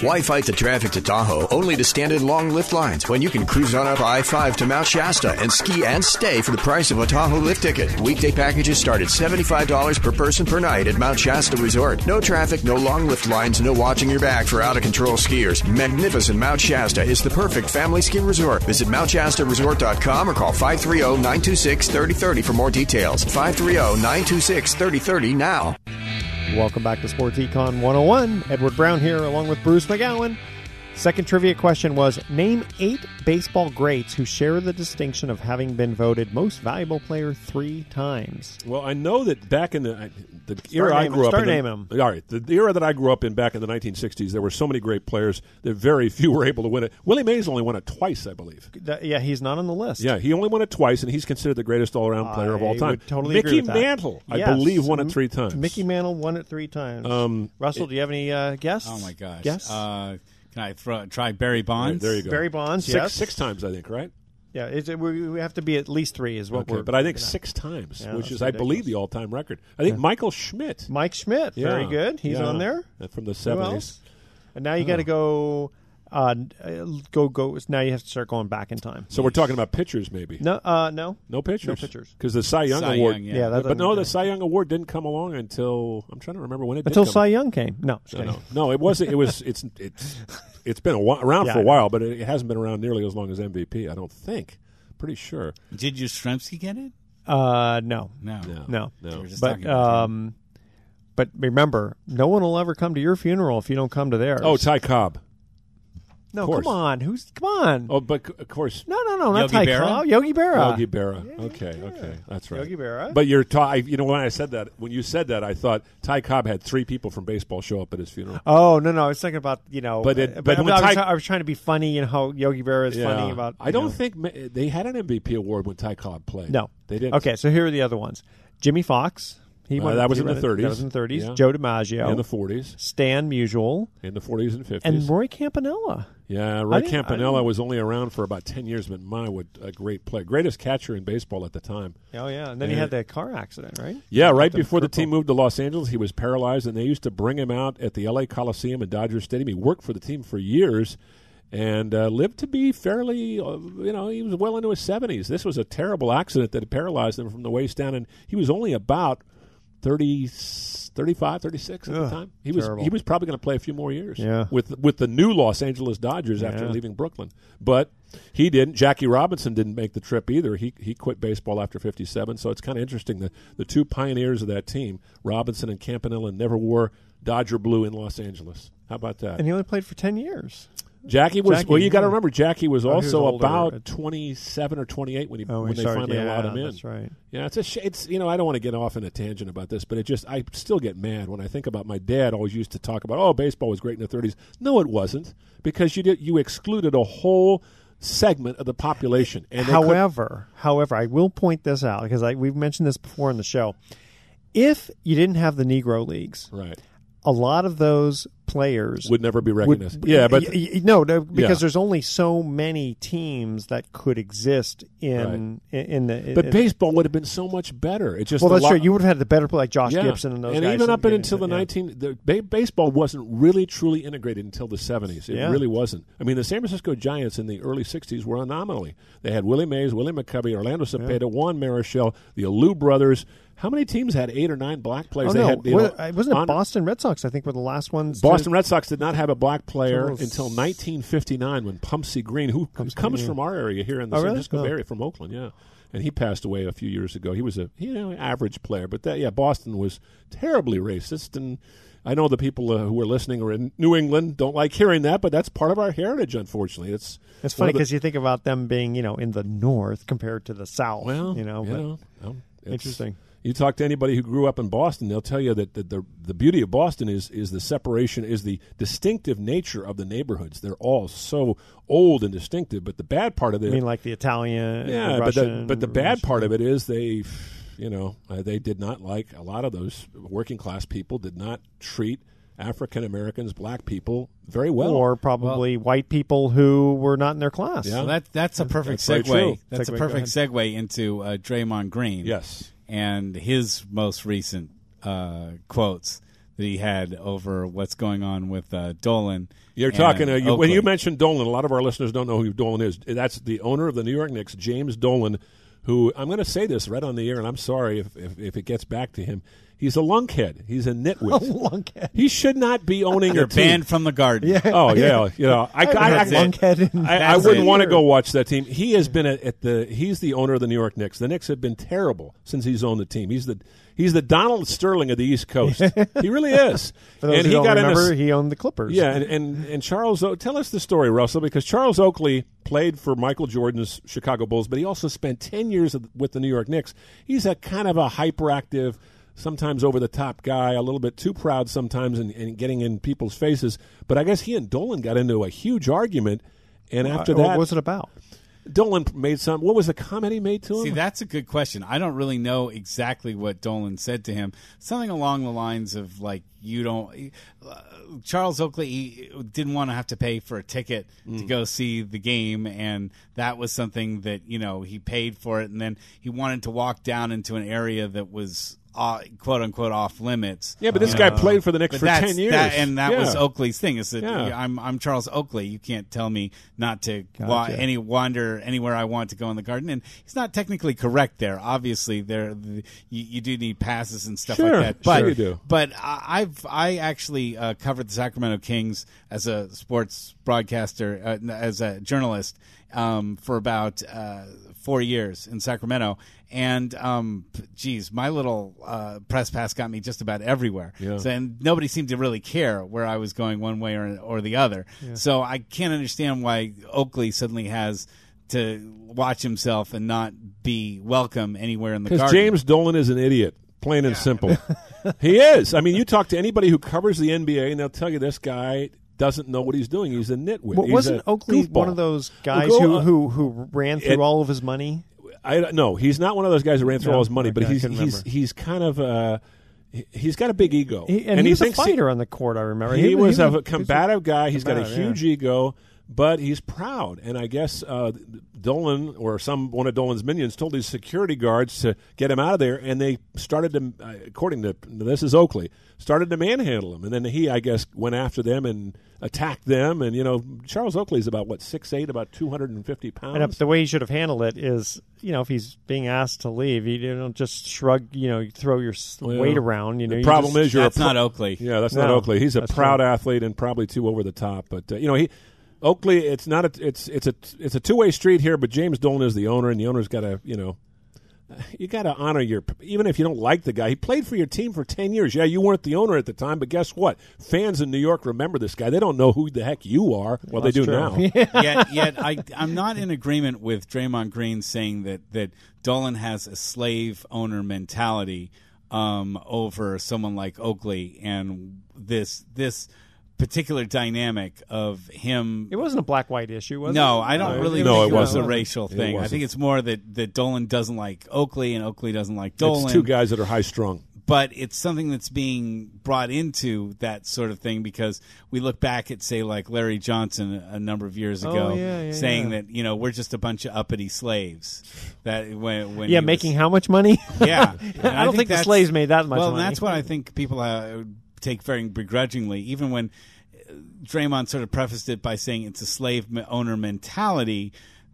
Speaker 5: Why fight the traffic to Tahoe only to stand in long lift lines when you can cruise on up I 5 to Mount Shasta and ski and stay for the price of a Tahoe lift ticket? Weekday packages start at $75 per person per night at Mount Shasta Resort. No traffic, no long lift lines, no watching your back for out of control skiers. Magnificent Mount Shasta is the perfect family ski resort. Visit MountShastaResort.com or call 530 926 3030 for more details. 530 926 3030 now.
Speaker 2: Welcome back to Sports Econ 101. Edward Brown here, along with Bruce McGowan. Second trivia question was Name eight baseball greats who share the distinction of having been voted most valuable player three times.
Speaker 3: Well, I know that back in the the
Speaker 2: Start
Speaker 3: era I
Speaker 2: naming-
Speaker 3: grew up
Speaker 2: start
Speaker 3: in,
Speaker 2: naming
Speaker 3: the, all right, the, the era that I grew up in back in the 1960s, there were so many great players that very few were able to win it. Willie Mays only won it twice, I believe.
Speaker 2: Th- yeah, he's not on the list.
Speaker 3: Yeah, he only won it twice, and he's considered the greatest all-around player of all time.
Speaker 2: would totally
Speaker 3: Mickey
Speaker 2: agree with that.
Speaker 3: Mantle, I
Speaker 2: Yes.
Speaker 3: believe, won it three times.
Speaker 2: Mickey Mantle won it three times.
Speaker 3: Um,
Speaker 2: Russell, do you have any uh, guess?
Speaker 8: Oh my gosh!
Speaker 2: Guess?
Speaker 8: Uh, can I throw, try Barry Bonds?
Speaker 3: There you go.
Speaker 2: Barry Bonds,
Speaker 3: six,
Speaker 2: yes.
Speaker 3: six times, I think, right?
Speaker 2: Yeah, it's, we, we have to be at least three, is what
Speaker 3: Okay,
Speaker 2: we're.
Speaker 3: but I think
Speaker 2: looking at.
Speaker 3: six times,
Speaker 2: Yeah,
Speaker 3: which
Speaker 2: that's
Speaker 3: is, I believe, the all-time record. I think
Speaker 2: Yeah.
Speaker 3: Michael Schmidt.
Speaker 2: Mike Schmidt, very good. He's
Speaker 3: yeah.
Speaker 2: on there.
Speaker 3: Uh, from the 70s.
Speaker 2: And now you
Speaker 3: Oh.
Speaker 2: got to go. Uh, uh, go go. Now you have to start going back in time.
Speaker 3: So we're talking about pitchers, maybe.
Speaker 2: No, uh, no,
Speaker 3: No pitchers.
Speaker 2: No pitchers.
Speaker 3: Because the Cy Young
Speaker 8: Cy
Speaker 3: Award.
Speaker 8: Young, yeah.
Speaker 2: Yeah, that
Speaker 3: but no, the Cy Young Award didn't come along until I'm trying to remember when it
Speaker 2: until
Speaker 3: did come.
Speaker 2: Cy Young came. No,
Speaker 3: No, no, no. It wasn't. It was. It's. It's. It's been a while, around
Speaker 2: Yeah,
Speaker 3: for
Speaker 2: I
Speaker 3: a
Speaker 2: know.
Speaker 3: while, but it, it hasn't been around nearly as long as MVP. I don't think. Pretty sure.
Speaker 8: Did Yastrzemski get it?
Speaker 2: Uh, no,
Speaker 8: No.
Speaker 3: No.
Speaker 2: no,
Speaker 3: No.
Speaker 8: We
Speaker 2: But
Speaker 8: talking about him.
Speaker 2: um, but remember, no one will ever come to your funeral if you don't come to theirs.
Speaker 3: Oh, Ty Cobb.
Speaker 2: No,
Speaker 3: course.
Speaker 2: come on, who's come on?
Speaker 3: Oh, but c- of course,
Speaker 2: No, no, no, not
Speaker 8: Yogi
Speaker 2: Ty
Speaker 8: Berra?
Speaker 2: Cobb. Yogi Berra.
Speaker 3: Yogi Berra. Okay, okay, that's right.
Speaker 2: Yogi Berra.
Speaker 3: But you're Ty. You know, when I said that, when you said that, I thought Ty Cobb had three people from baseball show up at his funeral.
Speaker 2: Oh no, no, I was thinking about you know,
Speaker 3: But it-
Speaker 2: uh,
Speaker 3: but
Speaker 2: I,
Speaker 3: when
Speaker 2: was,
Speaker 3: Ty-
Speaker 2: try- I was trying to be funny and how Yogi Berra is funny about.
Speaker 3: I don't
Speaker 2: know.
Speaker 3: think ma- they had an MVP award when Ty Cobb played.
Speaker 2: No,
Speaker 3: they didn't.
Speaker 2: Okay, so here are the other ones: Jimmie Foxx. He
Speaker 3: Uh,
Speaker 2: won.
Speaker 3: that was
Speaker 2: he
Speaker 3: in the 30s.
Speaker 2: That was in the 30s.
Speaker 3: Yeah.
Speaker 2: Joe DiMaggio
Speaker 3: in the 40s,
Speaker 2: Stan Musial,
Speaker 3: in the 40s and 50s,
Speaker 2: and Roy Campanella.
Speaker 3: Yeah, Roy Campanella was only around for about ten years, but my, what a great player, greatest catcher in baseball at the time.
Speaker 2: Oh yeah, and then he had that car accident, right?
Speaker 3: Yeah, right before the team moved to Los Angeles, he was paralyzed, and they used to bring him out at the L.A. Coliseum and Dodger Stadium. He worked for the team for years and uh, lived to be fairly, uh, you know, he was well into his seventies. This was a terrible accident that paralyzed him from the waist down, and he was only about 30, 35, 36 at
Speaker 2: Ugh,
Speaker 3: the time. He was
Speaker 2: terrible.
Speaker 3: he was probably going to play a few more years
Speaker 2: Yeah.
Speaker 3: with with the new Los Angeles Dodgers after leaving Brooklyn, but. He didn't. Jackie Robinson didn't make the trip either. He he quit baseball after 57. So it's kind of interesting that the two pioneers of that team, Robinson and Campanella, never wore Dodger blue in Los Angeles. How about that?
Speaker 2: and he only played for ten years.
Speaker 3: Jackie was
Speaker 2: Jackie,
Speaker 3: well. You got to remember, Jackie was
Speaker 2: Oh, was
Speaker 3: also
Speaker 2: older.
Speaker 3: about twenty-seven or twenty-eight when he
Speaker 2: Oh,
Speaker 3: when
Speaker 2: he
Speaker 3: they
Speaker 2: started-
Speaker 3: finally allowed him in.
Speaker 2: that's right.
Speaker 3: Yeah, it's a sh- it's you know I don't want to get off in a tangent about this, but it just I still get mad when I think about my dad always used to talk about oh baseball was great in the thirties. No, it wasn't because you did you excluded a whole segment of the population. And they could-
Speaker 2: however, however, I will point this out because I, we've mentioned this before in the show. If you didn't have the Negro leagues,
Speaker 3: right,
Speaker 2: a lot of those players
Speaker 3: would never be
Speaker 2: would-
Speaker 3: recognized. yeah, but
Speaker 2: y- y- no, no, because
Speaker 3: Yeah.
Speaker 2: there's only so many teams that could exist in in, in the.
Speaker 3: but
Speaker 2: in-
Speaker 3: baseball would have been so much better. It just
Speaker 2: well, that's
Speaker 3: lot-
Speaker 2: true. You would have had the better play like Josh
Speaker 3: Yeah.
Speaker 2: Gibson and those
Speaker 3: and even up
Speaker 2: getting
Speaker 3: until the
Speaker 2: yeah.
Speaker 3: 19 the ba- baseball wasn't really truly integrated until the 70s it really wasn't i mean the san francisco giants in the early 60s were anomaly they had willie mays willie mccovey orlando cepeda juan marichal the alou brothers how many teams had eight or nine black players
Speaker 2: Oh
Speaker 3: they
Speaker 2: no,
Speaker 3: had know,
Speaker 2: uh, wasn't it Boston Red Sox? I think were the last ones. to-
Speaker 3: Boston Red Sox did not have a black player
Speaker 2: was-
Speaker 3: until 1959 when Pumpsie Green, who comes
Speaker 2: Green,
Speaker 3: from our area here in the
Speaker 2: Oh,
Speaker 3: San
Speaker 2: really?
Speaker 3: Francisco
Speaker 2: Oh.
Speaker 3: area, from Oakland, yeah, and he passed away a few years ago. He was a you know average player, but that yeah, Boston was terribly racist, and I know the people uh, who are listening are in New England don't like hearing that, but that's part of our heritage. Unfortunately, it's
Speaker 2: It's funny because you think about them being, you know, in the north compared to the south.
Speaker 3: Well,
Speaker 2: you know,
Speaker 3: you
Speaker 2: but
Speaker 3: know, it's-
Speaker 2: interesting.
Speaker 3: You talk to anybody who grew up in Boston, they'll tell you that the, the the beauty of Boston is is the separation, is the distinctive nature of the neighborhoods. They're all so old and distinctive, but the bad part of it, I
Speaker 2: mean, like the Italian,
Speaker 3: yeah,
Speaker 2: the
Speaker 3: but the, but the bad
Speaker 2: Russian-
Speaker 3: part of it is they, you know, uh, they did not like a lot of those working class people did not treat African Americans, black people very well,
Speaker 2: or probably white people who were not in their class.
Speaker 3: Yeah.
Speaker 8: Well, that that's a perfect
Speaker 3: That's
Speaker 8: segue. That's
Speaker 2: Segue,
Speaker 8: a perfect segue into uh, Draymond Green.
Speaker 3: Yes.
Speaker 8: And his most recent uh, quotes that he had over what's going on with uh, Dolan.
Speaker 3: You're talking uh, you, when you mentioned Dolan. A lot of our listeners don't know who Dolan is. That's the owner of the New York Knicks, James Dolan. Who I'm going to say this right on the air, and I'm sorry if, if, if it gets back to him. He's a lunkhead. He's a nitwit.
Speaker 2: A lunkhead.
Speaker 3: He should not be owning
Speaker 8: You're
Speaker 3: a team.
Speaker 8: banned from the garden.
Speaker 2: Yeah.
Speaker 3: Oh yeah, you know I,
Speaker 2: haven't
Speaker 3: I, I,
Speaker 2: lunkhead in
Speaker 3: I, I wouldn't want to go watch that team. He has been at, at the. He's the owner of the New York Knicks. The Knicks have been terrible since he's owned the team. He's the he's the Donald Sterling of the East Coast. he really is.
Speaker 2: For those
Speaker 3: and
Speaker 2: who
Speaker 3: he
Speaker 2: don't
Speaker 3: got
Speaker 2: remember,
Speaker 3: into,
Speaker 2: he owned the Clippers.
Speaker 3: yeah, and, and and Charles, O- tell us the story, Russell, because Charles Oakley played for Michael Jordan's Chicago Bulls, but he also spent ten years with the New York Knicks. He's a kind of a hyperactive, sometimes over the top guy, a little bit too proud sometimes, and, and getting in people's faces. But I guess he and Dolan got into a huge argument, and after
Speaker 2: Uh, what
Speaker 3: that,
Speaker 2: was it about?
Speaker 3: Dolan made some. What was the comment he made to him?
Speaker 8: See, that's a good question. I don't really know exactly what Dolan said to him. Something along the lines of like, "You don't." Uh, Charles Oakley he didn't want to have to pay for a ticket
Speaker 3: Mm.
Speaker 8: to go see the game, and that was something that you know he paid for it, and then he wanted to walk down into an area that was. Uh, quote unquote off limits.
Speaker 3: Yeah, but this guy
Speaker 8: know.
Speaker 3: played for the Knicks
Speaker 8: But
Speaker 3: for 10 years.
Speaker 8: that- and that was Oakley's thing. Is that
Speaker 3: Yeah.
Speaker 8: I'm I'm Charles Oakley. You can't tell me not to wa- any wander anywhere I want to go in the garden. And he's not technically correct there. Obviously, there the, you, you do need passes and stuff
Speaker 3: Sure,
Speaker 8: like that. But
Speaker 3: sure you do.
Speaker 8: but I- I've I actually uh, covered the Sacramento Kings as a sports broadcaster, uh, as a journalist, um, for about uh, four years in Sacramento. And um, geez, my little uh, press pass got me just about everywhere.
Speaker 3: Yeah.
Speaker 8: So, and nobody seemed to really care where I was going one way or or the other. So I can't understand why Oakley suddenly has to watch himself and not be welcome anywhere in the
Speaker 3: Because
Speaker 8: garden.
Speaker 3: James Dolan is an idiot, plain and simple. he is. I mean, you talk to anybody who covers the NBA, and they'll tell you this guy doesn't know what he's doing. He's a nitwit.
Speaker 2: Well,
Speaker 3: He's
Speaker 2: wasn't
Speaker 3: a
Speaker 2: Oakley
Speaker 3: goofball.
Speaker 2: one of those guys
Speaker 3: Well,
Speaker 2: who,
Speaker 3: on.
Speaker 2: who who ran through
Speaker 3: It-
Speaker 2: all of his money?
Speaker 3: I no, he's not one of those guys who ran through
Speaker 2: No,
Speaker 3: all his money, but he's he's he's kind of uh, he- he's got a big ego,
Speaker 2: He, and, he was a
Speaker 3: thinks he-
Speaker 2: fighter on the court. I remember
Speaker 3: He, was a combative guy. He's got a
Speaker 2: combative, yeah.
Speaker 3: huge ego, but he's proud. And I guess uh, Dolan or some one of Dolan's minions told his security guards to get him out of there, and they started to, uh, according to this is Oakley, started to manhandle him. And then he, I guess, went after them and attacked them. And you know, Charles Oakley's about what six eight, about two hundred and fifty pounds.
Speaker 2: And uh, the way he should have handled it is, you know, if he's being asked to leave, you don't just shrug, you know, throw your
Speaker 3: Well,
Speaker 2: weight around. You know,
Speaker 3: the
Speaker 2: you
Speaker 3: problem
Speaker 2: just-
Speaker 3: is you're
Speaker 8: That's
Speaker 3: a pro-
Speaker 8: not Oakley.
Speaker 3: Yeah, that's not Oakley. He's a proud
Speaker 2: true.
Speaker 3: athlete and probably too over the top. But uh, you know, he Oakley. It's not a. It's it's a it's a two way street here. But James Dolan is the owner, and the owner's got to you know. You got to honor your, even if you don't like the guy. He played for your team for ten years. Yeah, you weren't the owner at the time, but guess what? Fans in New York remember this guy. They don't know who the heck you are. Well, they do
Speaker 2: That's
Speaker 3: now.
Speaker 8: yet, yet I, I'm not in agreement with Draymond Green saying that that Dolan has a slave owner mentality um, over someone like Oakley, and this this particular dynamic of him.
Speaker 2: It wasn't a black white issue, was it?
Speaker 8: no, I don't really
Speaker 3: no,
Speaker 8: think
Speaker 3: it
Speaker 8: it was a racial thing. I think it's more that that Dolan doesn't like Oakley, and Oakley doesn't like Dolan.
Speaker 3: It's two guys that are high strung.
Speaker 8: but it's something that's being brought into that sort of thing because we look back at say like Larry Johnson a number of years
Speaker 2: Oh,
Speaker 8: ago
Speaker 2: yeah, yeah,
Speaker 8: saying
Speaker 2: yeah.
Speaker 8: that you know we're just a bunch of uppity slaves that when, when
Speaker 2: Yeah, making
Speaker 8: was,
Speaker 2: how much money?
Speaker 8: yeah And
Speaker 2: I don't think, the slaves made that much
Speaker 8: well
Speaker 2: money.
Speaker 8: that's what I think people uh, take very begrudgingly even when uh, Draymond sort of prefaced it by saying it's a slave owner mentality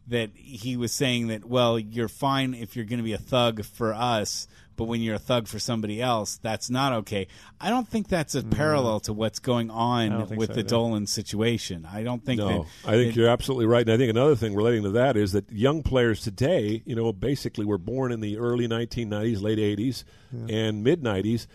Speaker 8: that he was saying that well you're fine if you're going to be a thug for us but when you're a thug for somebody else that's not okay i don't think that's a parallel to what's going.
Speaker 2: I don't
Speaker 8: on with
Speaker 2: so
Speaker 8: the
Speaker 2: either.
Speaker 8: dolan situation i don't think
Speaker 3: No,
Speaker 8: that
Speaker 3: I think
Speaker 8: that-
Speaker 3: you're absolutely right. And I think another thing relating to that is that young players today, you know, basically were born in the early 1990s, late 80s, and mid 90s.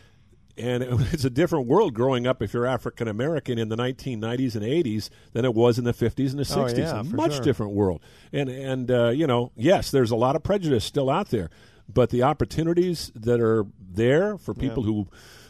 Speaker 3: And it's a different world growing up if you're African American in the 1990s and 80s than it was in the 50s and the 60s.
Speaker 2: Oh, yeah,
Speaker 3: a much
Speaker 2: sure.
Speaker 3: different world. And and uh, you know, yes, there's a lot of prejudice still out there, but the opportunities that are there for people who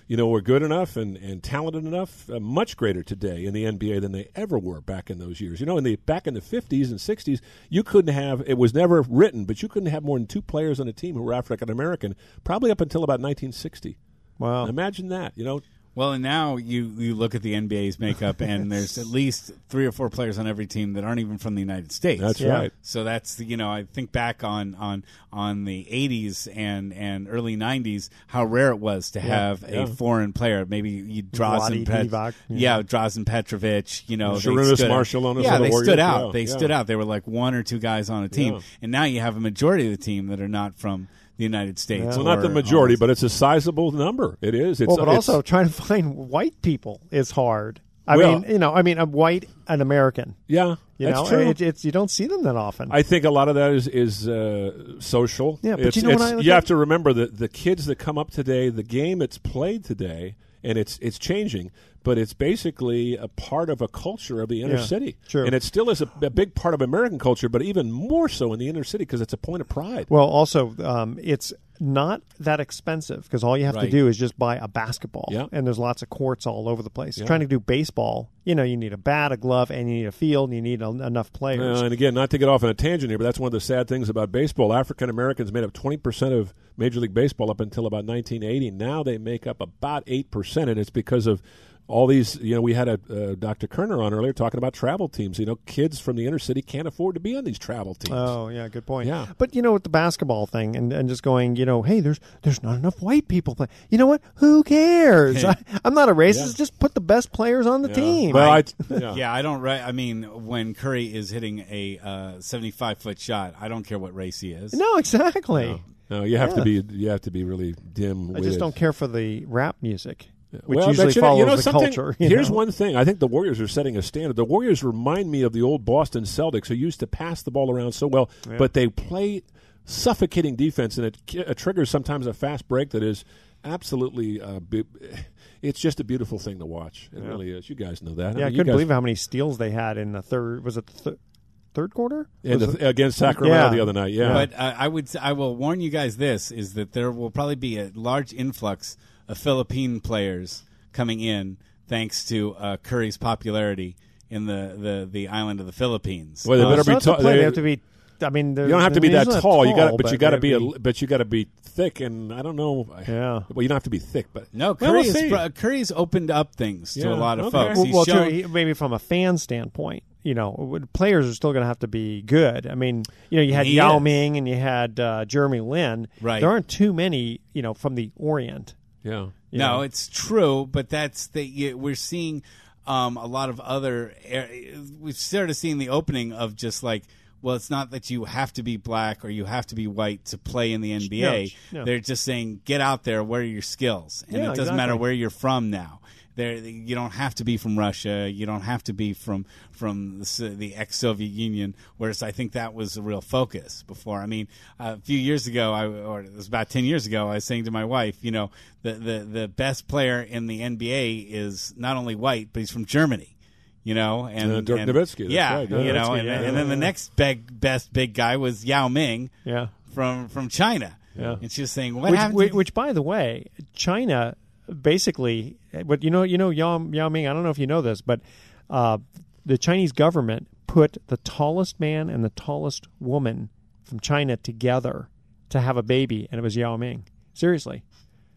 Speaker 3: you know, were good enough and, and talented enough, uh, much greater today in the NBA than they ever were back in those years. You know, in the back in the fifties and sixties, you couldn't have it was never written, but you couldn't have more than two players on a team who were African American, probably up until about nineteen sixty.
Speaker 2: Wow.
Speaker 3: Imagine that, you know.
Speaker 8: Well, and now you, you look at the NBA's makeup, and there's at least three or four players on every team that aren't even from the United States.
Speaker 3: That's Yeah. right.
Speaker 8: So that's you know I think back on on on the '80s and and early '90s how rare it was to
Speaker 2: Yeah.
Speaker 8: have a foreign player. Maybe you
Speaker 2: Vlade
Speaker 8: Drazen Pet-
Speaker 2: Divac,
Speaker 8: yeah,
Speaker 2: yeah.
Speaker 8: Drazen Petrovic. You know, they
Speaker 3: Sharunas
Speaker 8: stood out.
Speaker 3: Marshall on
Speaker 8: Yeah,
Speaker 3: the
Speaker 8: they
Speaker 3: Warriors.
Speaker 8: stood out.
Speaker 3: Yeah,
Speaker 8: they
Speaker 3: yeah.
Speaker 8: stood out. They were like one or two guys on a team,
Speaker 3: Yeah.
Speaker 8: and now you have a majority of the team that are not from the United States.
Speaker 3: Well, not the majority,
Speaker 8: almost-
Speaker 3: but it's a sizable number. It is. It's,
Speaker 2: well, but
Speaker 3: it's-
Speaker 2: also trying to find white people is hard. I
Speaker 3: Well-
Speaker 2: mean, you know, I mean, a white, an American.
Speaker 3: Yeah,
Speaker 2: you
Speaker 3: that's
Speaker 2: know,
Speaker 3: true.
Speaker 2: It, it's you don't see them that often.
Speaker 3: I think a lot of that is is uh, social.
Speaker 2: Yeah, but
Speaker 3: It's-
Speaker 2: you know what I look
Speaker 3: you
Speaker 2: at-
Speaker 3: have to remember that the kids that come up today, the game that's played today, and it's it's changing, but it's basically a part of a culture of the inner
Speaker 2: Yeah,
Speaker 3: city, and it still is a, a big part of American culture, but even more so in the inner city because it's a point of pride.
Speaker 2: Well, also, um, it's not that expensive because all you have to do is just buy a basketball. And there's lots of courts all over the place. Trying to do baseball, you know, you need a bat, a glove, and you need a field, and you need a, enough players.
Speaker 3: Uh, and again, not to get off on a tangent here, but that's one of the sad things about baseball. African Americans made up 20% of Major League Baseball up until about 1980. Now they make up about 8%, and it's because of all these. You know, we had a uh, Dr. Kerner on earlier talking about travel teams. You know, kids from the inner city can't afford to be on these travel teams.
Speaker 2: Oh yeah, good point.
Speaker 3: Yeah.
Speaker 2: but you know, with the basketball thing, and, and just going, you know, hey, there's there's not enough white people play. You know what? Who cares? I, I'm not a racist.
Speaker 8: Yeah.
Speaker 2: Just put the best players on the team.
Speaker 8: Well, I, yeah. I don't. Right. I mean, when Curry is hitting a uh, seventy-five foot shot, I don't care what race he is.
Speaker 2: no, exactly.
Speaker 3: No, you have to be you have to be really dim.
Speaker 2: I just don't care for the rap music, which
Speaker 3: well,
Speaker 2: usually
Speaker 3: but you know-
Speaker 2: follows
Speaker 3: you know
Speaker 2: the
Speaker 3: something?
Speaker 2: culture. you
Speaker 3: Here's
Speaker 2: know?
Speaker 3: one thing: I think the Warriors are setting a standard. The Warriors remind me of the old Boston Celtics, who used to pass the ball around so well,
Speaker 2: Yeah.
Speaker 3: but they play suffocating defense, and it, it triggers sometimes a fast break that is absolutely. Uh, be- it's just a beautiful thing to watch. It
Speaker 2: Yeah.
Speaker 3: really is. You guys know that.
Speaker 2: Yeah, I
Speaker 3: mean, you
Speaker 2: couldn't
Speaker 3: guys-
Speaker 2: believe how many steals they had in the third. Was it the thir- third quarter?
Speaker 3: In
Speaker 2: Was
Speaker 3: the-
Speaker 2: it-
Speaker 3: against Sacramento
Speaker 2: Yeah.
Speaker 3: the other night. Yeah,
Speaker 8: But uh, I would I will warn you guys. This is that there will probably be a large influx of Philippine players coming in, thanks to uh, Curry's popularity in the, the, the island of the Philippines.
Speaker 3: Well, they
Speaker 8: Uh,
Speaker 3: better
Speaker 2: So
Speaker 3: be tall.
Speaker 2: They
Speaker 3: They-
Speaker 2: have to be. I mean,
Speaker 3: you don't have to be that tall. You got, but you got to be,
Speaker 2: a.
Speaker 3: a, but you got to be thick, and I don't know.
Speaker 2: Yeah.
Speaker 3: Well, you don't have to be thick, but
Speaker 8: No,
Speaker 3: Well,
Speaker 8: Curry
Speaker 3: we'll
Speaker 8: is
Speaker 3: see.
Speaker 8: bro- Curry's opened up things to
Speaker 3: Yeah,
Speaker 8: a lot of
Speaker 3: okay.
Speaker 8: folks.
Speaker 2: Well,
Speaker 8: He's
Speaker 2: well,
Speaker 8: shown,
Speaker 2: true, maybe from a fan standpoint, you know, players are still going to have to be good. I mean, you know, you had
Speaker 8: He
Speaker 2: Yao
Speaker 8: is.
Speaker 2: Ming and you had uh, Jeremy Lin.
Speaker 8: Right.
Speaker 2: There aren't too many, you know, from the Orient.
Speaker 3: Yeah.
Speaker 2: you
Speaker 8: no,
Speaker 2: know.
Speaker 8: it's true, but that's the you, we're seeing um, a lot of other. ar- We've started seeing the opening of just like. Well, it's not that you have to be black or you have to be white to play in the NBA.
Speaker 2: No, no.
Speaker 8: They're just saying, get out there. What are your skills? And
Speaker 2: Yeah,
Speaker 8: it doesn't matter where you're from now. There, you don't have to be from Russia. You don't have to be from from the, the ex-Soviet Union. Whereas I think that was a real focus before. I mean, a few years ago, I, or it was about ten years ago, I was saying to my wife, you know, the the the best player in the NBA is not only white, but he's from Germany. You know, and
Speaker 3: Uh, Dirk
Speaker 8: and-
Speaker 3: Nowitzki, that's
Speaker 8: yeah,
Speaker 3: right,
Speaker 8: you know,
Speaker 3: Nowitzki,
Speaker 8: and,
Speaker 3: yeah.
Speaker 8: and then the next big best big guy was Yao Ming,
Speaker 2: Yeah.
Speaker 8: from from China.
Speaker 2: Yeah.
Speaker 8: and she was saying, what
Speaker 2: which,
Speaker 8: happened?
Speaker 2: which,
Speaker 8: to-
Speaker 2: which, by the way, China basically, but you know, you know, Yao, Yao Ming. I don't know if you know this, but uh, the Chinese government put the tallest man and the tallest woman from China together to have a baby, and it was Yao Ming. Seriously.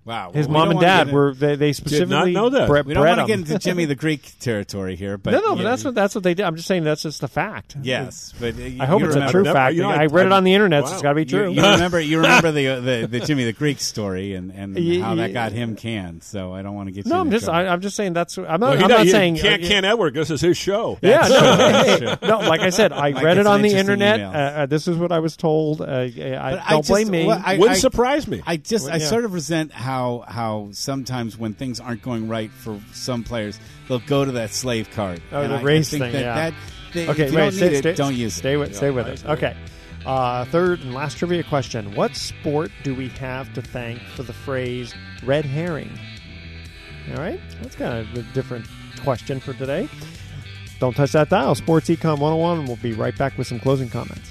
Speaker 8: Wow,
Speaker 2: His
Speaker 8: well,
Speaker 2: mom and dad were they, they specifically bre-
Speaker 8: we don't
Speaker 2: bred
Speaker 8: want to get into Jimmy the Greek territory here, but
Speaker 2: no, no, but that's what that's what they did. I'm just saying that's just the fact.
Speaker 8: Yes, but uh,
Speaker 2: I hope it's
Speaker 8: remember-
Speaker 2: a true fact.
Speaker 3: you know,
Speaker 2: I,
Speaker 3: I-
Speaker 2: read it on the internet. so it's got to be true.
Speaker 8: you remember you remember the, uh, the the Jimmy the Greek story and, and
Speaker 2: Ye-
Speaker 8: how that got him canned. So I don't want to get you.
Speaker 2: no,
Speaker 8: in
Speaker 2: I'm just
Speaker 8: trouble.
Speaker 2: I, I'm just saying that's I'm not,
Speaker 3: Well, he
Speaker 2: I'm
Speaker 3: does-
Speaker 2: not saying
Speaker 3: can't
Speaker 2: uh,
Speaker 3: Ken Edward. This is his show.
Speaker 2: Yeah, no,
Speaker 8: true,
Speaker 2: hey,
Speaker 8: that's
Speaker 2: hey,
Speaker 8: true.
Speaker 2: no. Like I said, I read it on the internet.
Speaker 8: emails.
Speaker 2: Uh, uh, this is what I was told. Uh, I, don't blame me.
Speaker 8: I-
Speaker 3: Wouldn't surprise me.
Speaker 8: I just I sort of resent how how sometimes when things aren't going right for some players, they'll go to that slave card.
Speaker 2: Oh,
Speaker 8: And
Speaker 2: the
Speaker 8: I- I
Speaker 2: race
Speaker 8: think
Speaker 2: thing,
Speaker 8: That,
Speaker 2: yeah.
Speaker 8: that they,
Speaker 2: okay,
Speaker 8: if you
Speaker 2: wait,
Speaker 8: don't
Speaker 2: stay,
Speaker 8: need
Speaker 2: stay,
Speaker 8: it, don't use
Speaker 2: stay
Speaker 8: it.
Speaker 2: with stay with
Speaker 3: I
Speaker 2: us. Okay. Uh, third and last trivia question: What sport do we have to thank for the phrase "red herring"? All right, that's kind of a different question for today. Don't touch that dial. Sports Econ 101. We'll be right back with some closing comments.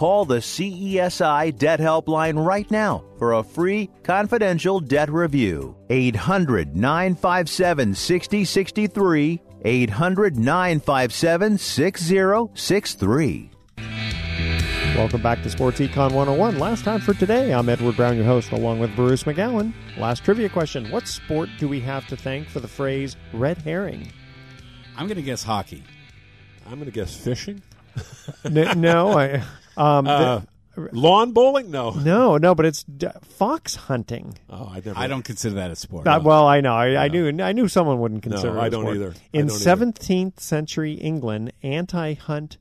Speaker 9: Call the CESI Debt Helpline right now for a free confidential debt review. 800 957 6063. 800 957 6063.
Speaker 2: Welcome back to Sports Econ 101. Last time for today, I'm Edward Brown, your host, along with Bruce McGowan. Last trivia question What sport do we have to thank for the phrase red herring?
Speaker 8: I'm going to guess hockey.
Speaker 3: I'm going to guess fishing.
Speaker 2: N- no, I. Um,
Speaker 3: Uh,
Speaker 2: the-
Speaker 3: lawn bowling? No.
Speaker 2: no, no, but it's d- fox hunting.
Speaker 3: Oh, I never.
Speaker 8: I don't consider that a sport.
Speaker 2: Uh, well, I know. I, I knew. I knew someone wouldn't consider.
Speaker 3: No,
Speaker 2: it
Speaker 3: I
Speaker 2: a
Speaker 3: don't
Speaker 2: sport.
Speaker 3: either. I
Speaker 2: In
Speaker 3: don't either.
Speaker 2: 17th century England, anti-hunt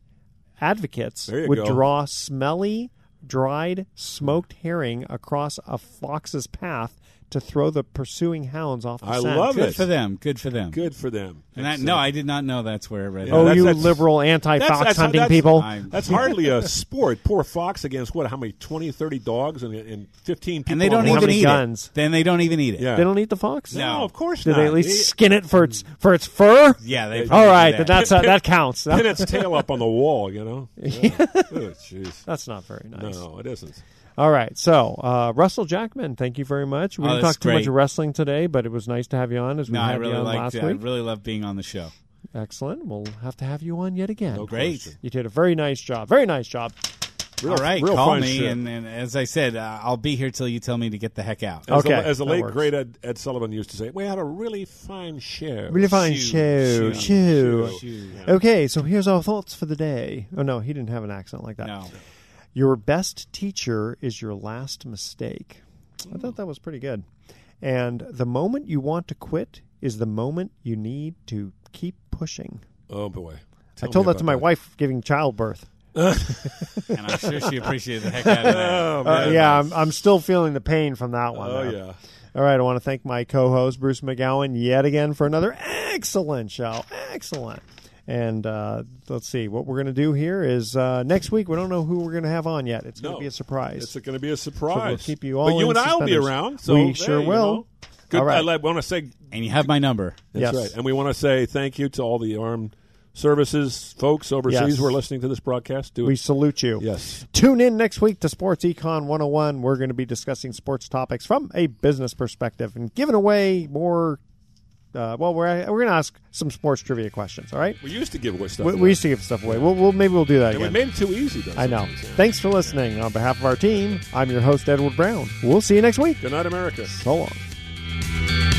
Speaker 2: advocates would
Speaker 3: go.
Speaker 2: draw smelly, dried, smoked herring across a fox's path to throw the pursuing hounds off the
Speaker 3: I
Speaker 2: scent.
Speaker 3: love
Speaker 8: Good
Speaker 3: it.
Speaker 8: for them. Good for them.
Speaker 3: Good for them.
Speaker 8: And I, no, I did not know that's where it read.
Speaker 3: Yeah,
Speaker 2: oh,
Speaker 3: that's-
Speaker 2: you
Speaker 3: that's-
Speaker 2: liberal anti-fox
Speaker 3: That's- that's-
Speaker 2: hunting
Speaker 3: that's-
Speaker 2: people!
Speaker 8: I'm-
Speaker 3: That's hardly a sport. Poor fox against what? How many? 20, 30 dogs and, and 15 people.
Speaker 8: and they
Speaker 3: on
Speaker 8: don't
Speaker 3: one
Speaker 8: even
Speaker 2: many
Speaker 8: eat
Speaker 2: guns?
Speaker 8: it. Then they don't even eat it.
Speaker 3: Yeah.
Speaker 2: They don't eat the fox.
Speaker 3: No, of course not.
Speaker 2: Do
Speaker 3: not.
Speaker 2: they at least
Speaker 3: They-
Speaker 2: skin it for its for its fur?
Speaker 8: Yeah, they.
Speaker 2: All
Speaker 8: probably do
Speaker 2: right,
Speaker 8: that.
Speaker 2: then that's uh, that counts.
Speaker 3: Pin its tail up on the wall, you know? Yeah. Oh, jeez.
Speaker 2: That's not very nice.
Speaker 3: No, it isn't.
Speaker 2: All right. So, uh, Russell Jackman, thank you very much. We
Speaker 8: Oh,
Speaker 2: didn't talk too much
Speaker 8: great.
Speaker 2: wrestling today, but it was nice to have you on as we
Speaker 8: No,
Speaker 2: had
Speaker 8: I really
Speaker 2: you on
Speaker 8: liked
Speaker 2: last
Speaker 8: it. I
Speaker 2: week.
Speaker 8: really love being on the show.
Speaker 2: Excellent. We'll have to have you on yet again.
Speaker 3: No
Speaker 8: Great.
Speaker 3: question.
Speaker 2: You did a very nice job. Very nice job.
Speaker 3: Real,
Speaker 8: All right,
Speaker 3: real
Speaker 8: call me, and, and as I said, uh, I'll be here till you tell me to get the heck out.
Speaker 3: As
Speaker 2: Okay,
Speaker 3: the, as the late
Speaker 2: works.
Speaker 3: great Ed, Ed Sullivan used to say, we had a really fine show.
Speaker 2: Really fine
Speaker 8: Shoo,
Speaker 2: show.
Speaker 8: shoo,
Speaker 2: Shoo.
Speaker 8: shoo.
Speaker 2: Okay, so here's our thoughts for the day. Oh, no, he didn't have an accent like that.
Speaker 8: No.
Speaker 2: Your best teacher is your last mistake. I thought that was pretty good. And the moment you want to quit is the moment you need to keep pushing.
Speaker 3: Oh, boy.
Speaker 2: I told that to my wife giving childbirth.
Speaker 8: and I'm sure she appreciated the heck out of that.
Speaker 3: Oh,
Speaker 2: Uh, yeah, I'm, I'm still feeling the pain from that one.
Speaker 3: Oh,
Speaker 2: though.
Speaker 3: yeah.
Speaker 2: All right, I want to thank my co-host Bruce McGowan yet again for another excellent show. Excellent. And uh, let's see what we're going to do here is uh, next week. We don't know who we're going to have on yet. It's going to
Speaker 3: No.
Speaker 2: be a surprise.
Speaker 3: It's going to be a
Speaker 2: So
Speaker 3: surprise.
Speaker 2: we'll keep you all.
Speaker 3: But you
Speaker 2: in
Speaker 3: and I will be around. So
Speaker 2: we
Speaker 3: hey,
Speaker 2: sure
Speaker 3: you
Speaker 2: will.
Speaker 3: know. Good.
Speaker 2: All right.
Speaker 3: I want to say,
Speaker 8: and you have my number.
Speaker 3: That's
Speaker 2: Yes.
Speaker 3: right. And we want to say thank you to all the armed services folks overseas
Speaker 2: Yes.
Speaker 3: who are listening to this broadcast. Do
Speaker 2: We
Speaker 3: it.
Speaker 2: salute you.
Speaker 3: Yes.
Speaker 2: Tune in next week to Sports Econ 101. We're going to be discussing sports topics from a business perspective and giving away more. Uh, well, we're we're going to ask some sports trivia questions. All right.
Speaker 3: We used to give away stuff.
Speaker 2: We,
Speaker 3: away.
Speaker 2: we used to give stuff away. We'll, we'll maybe we'll do that
Speaker 3: and we
Speaker 2: again.
Speaker 3: made it too easy. Though,
Speaker 2: I know.
Speaker 3: yeah.
Speaker 2: Thanks for listening. On behalf of our team, I'm your host Edward Brown. We'll see you next week.
Speaker 3: Good night, America.
Speaker 2: So long.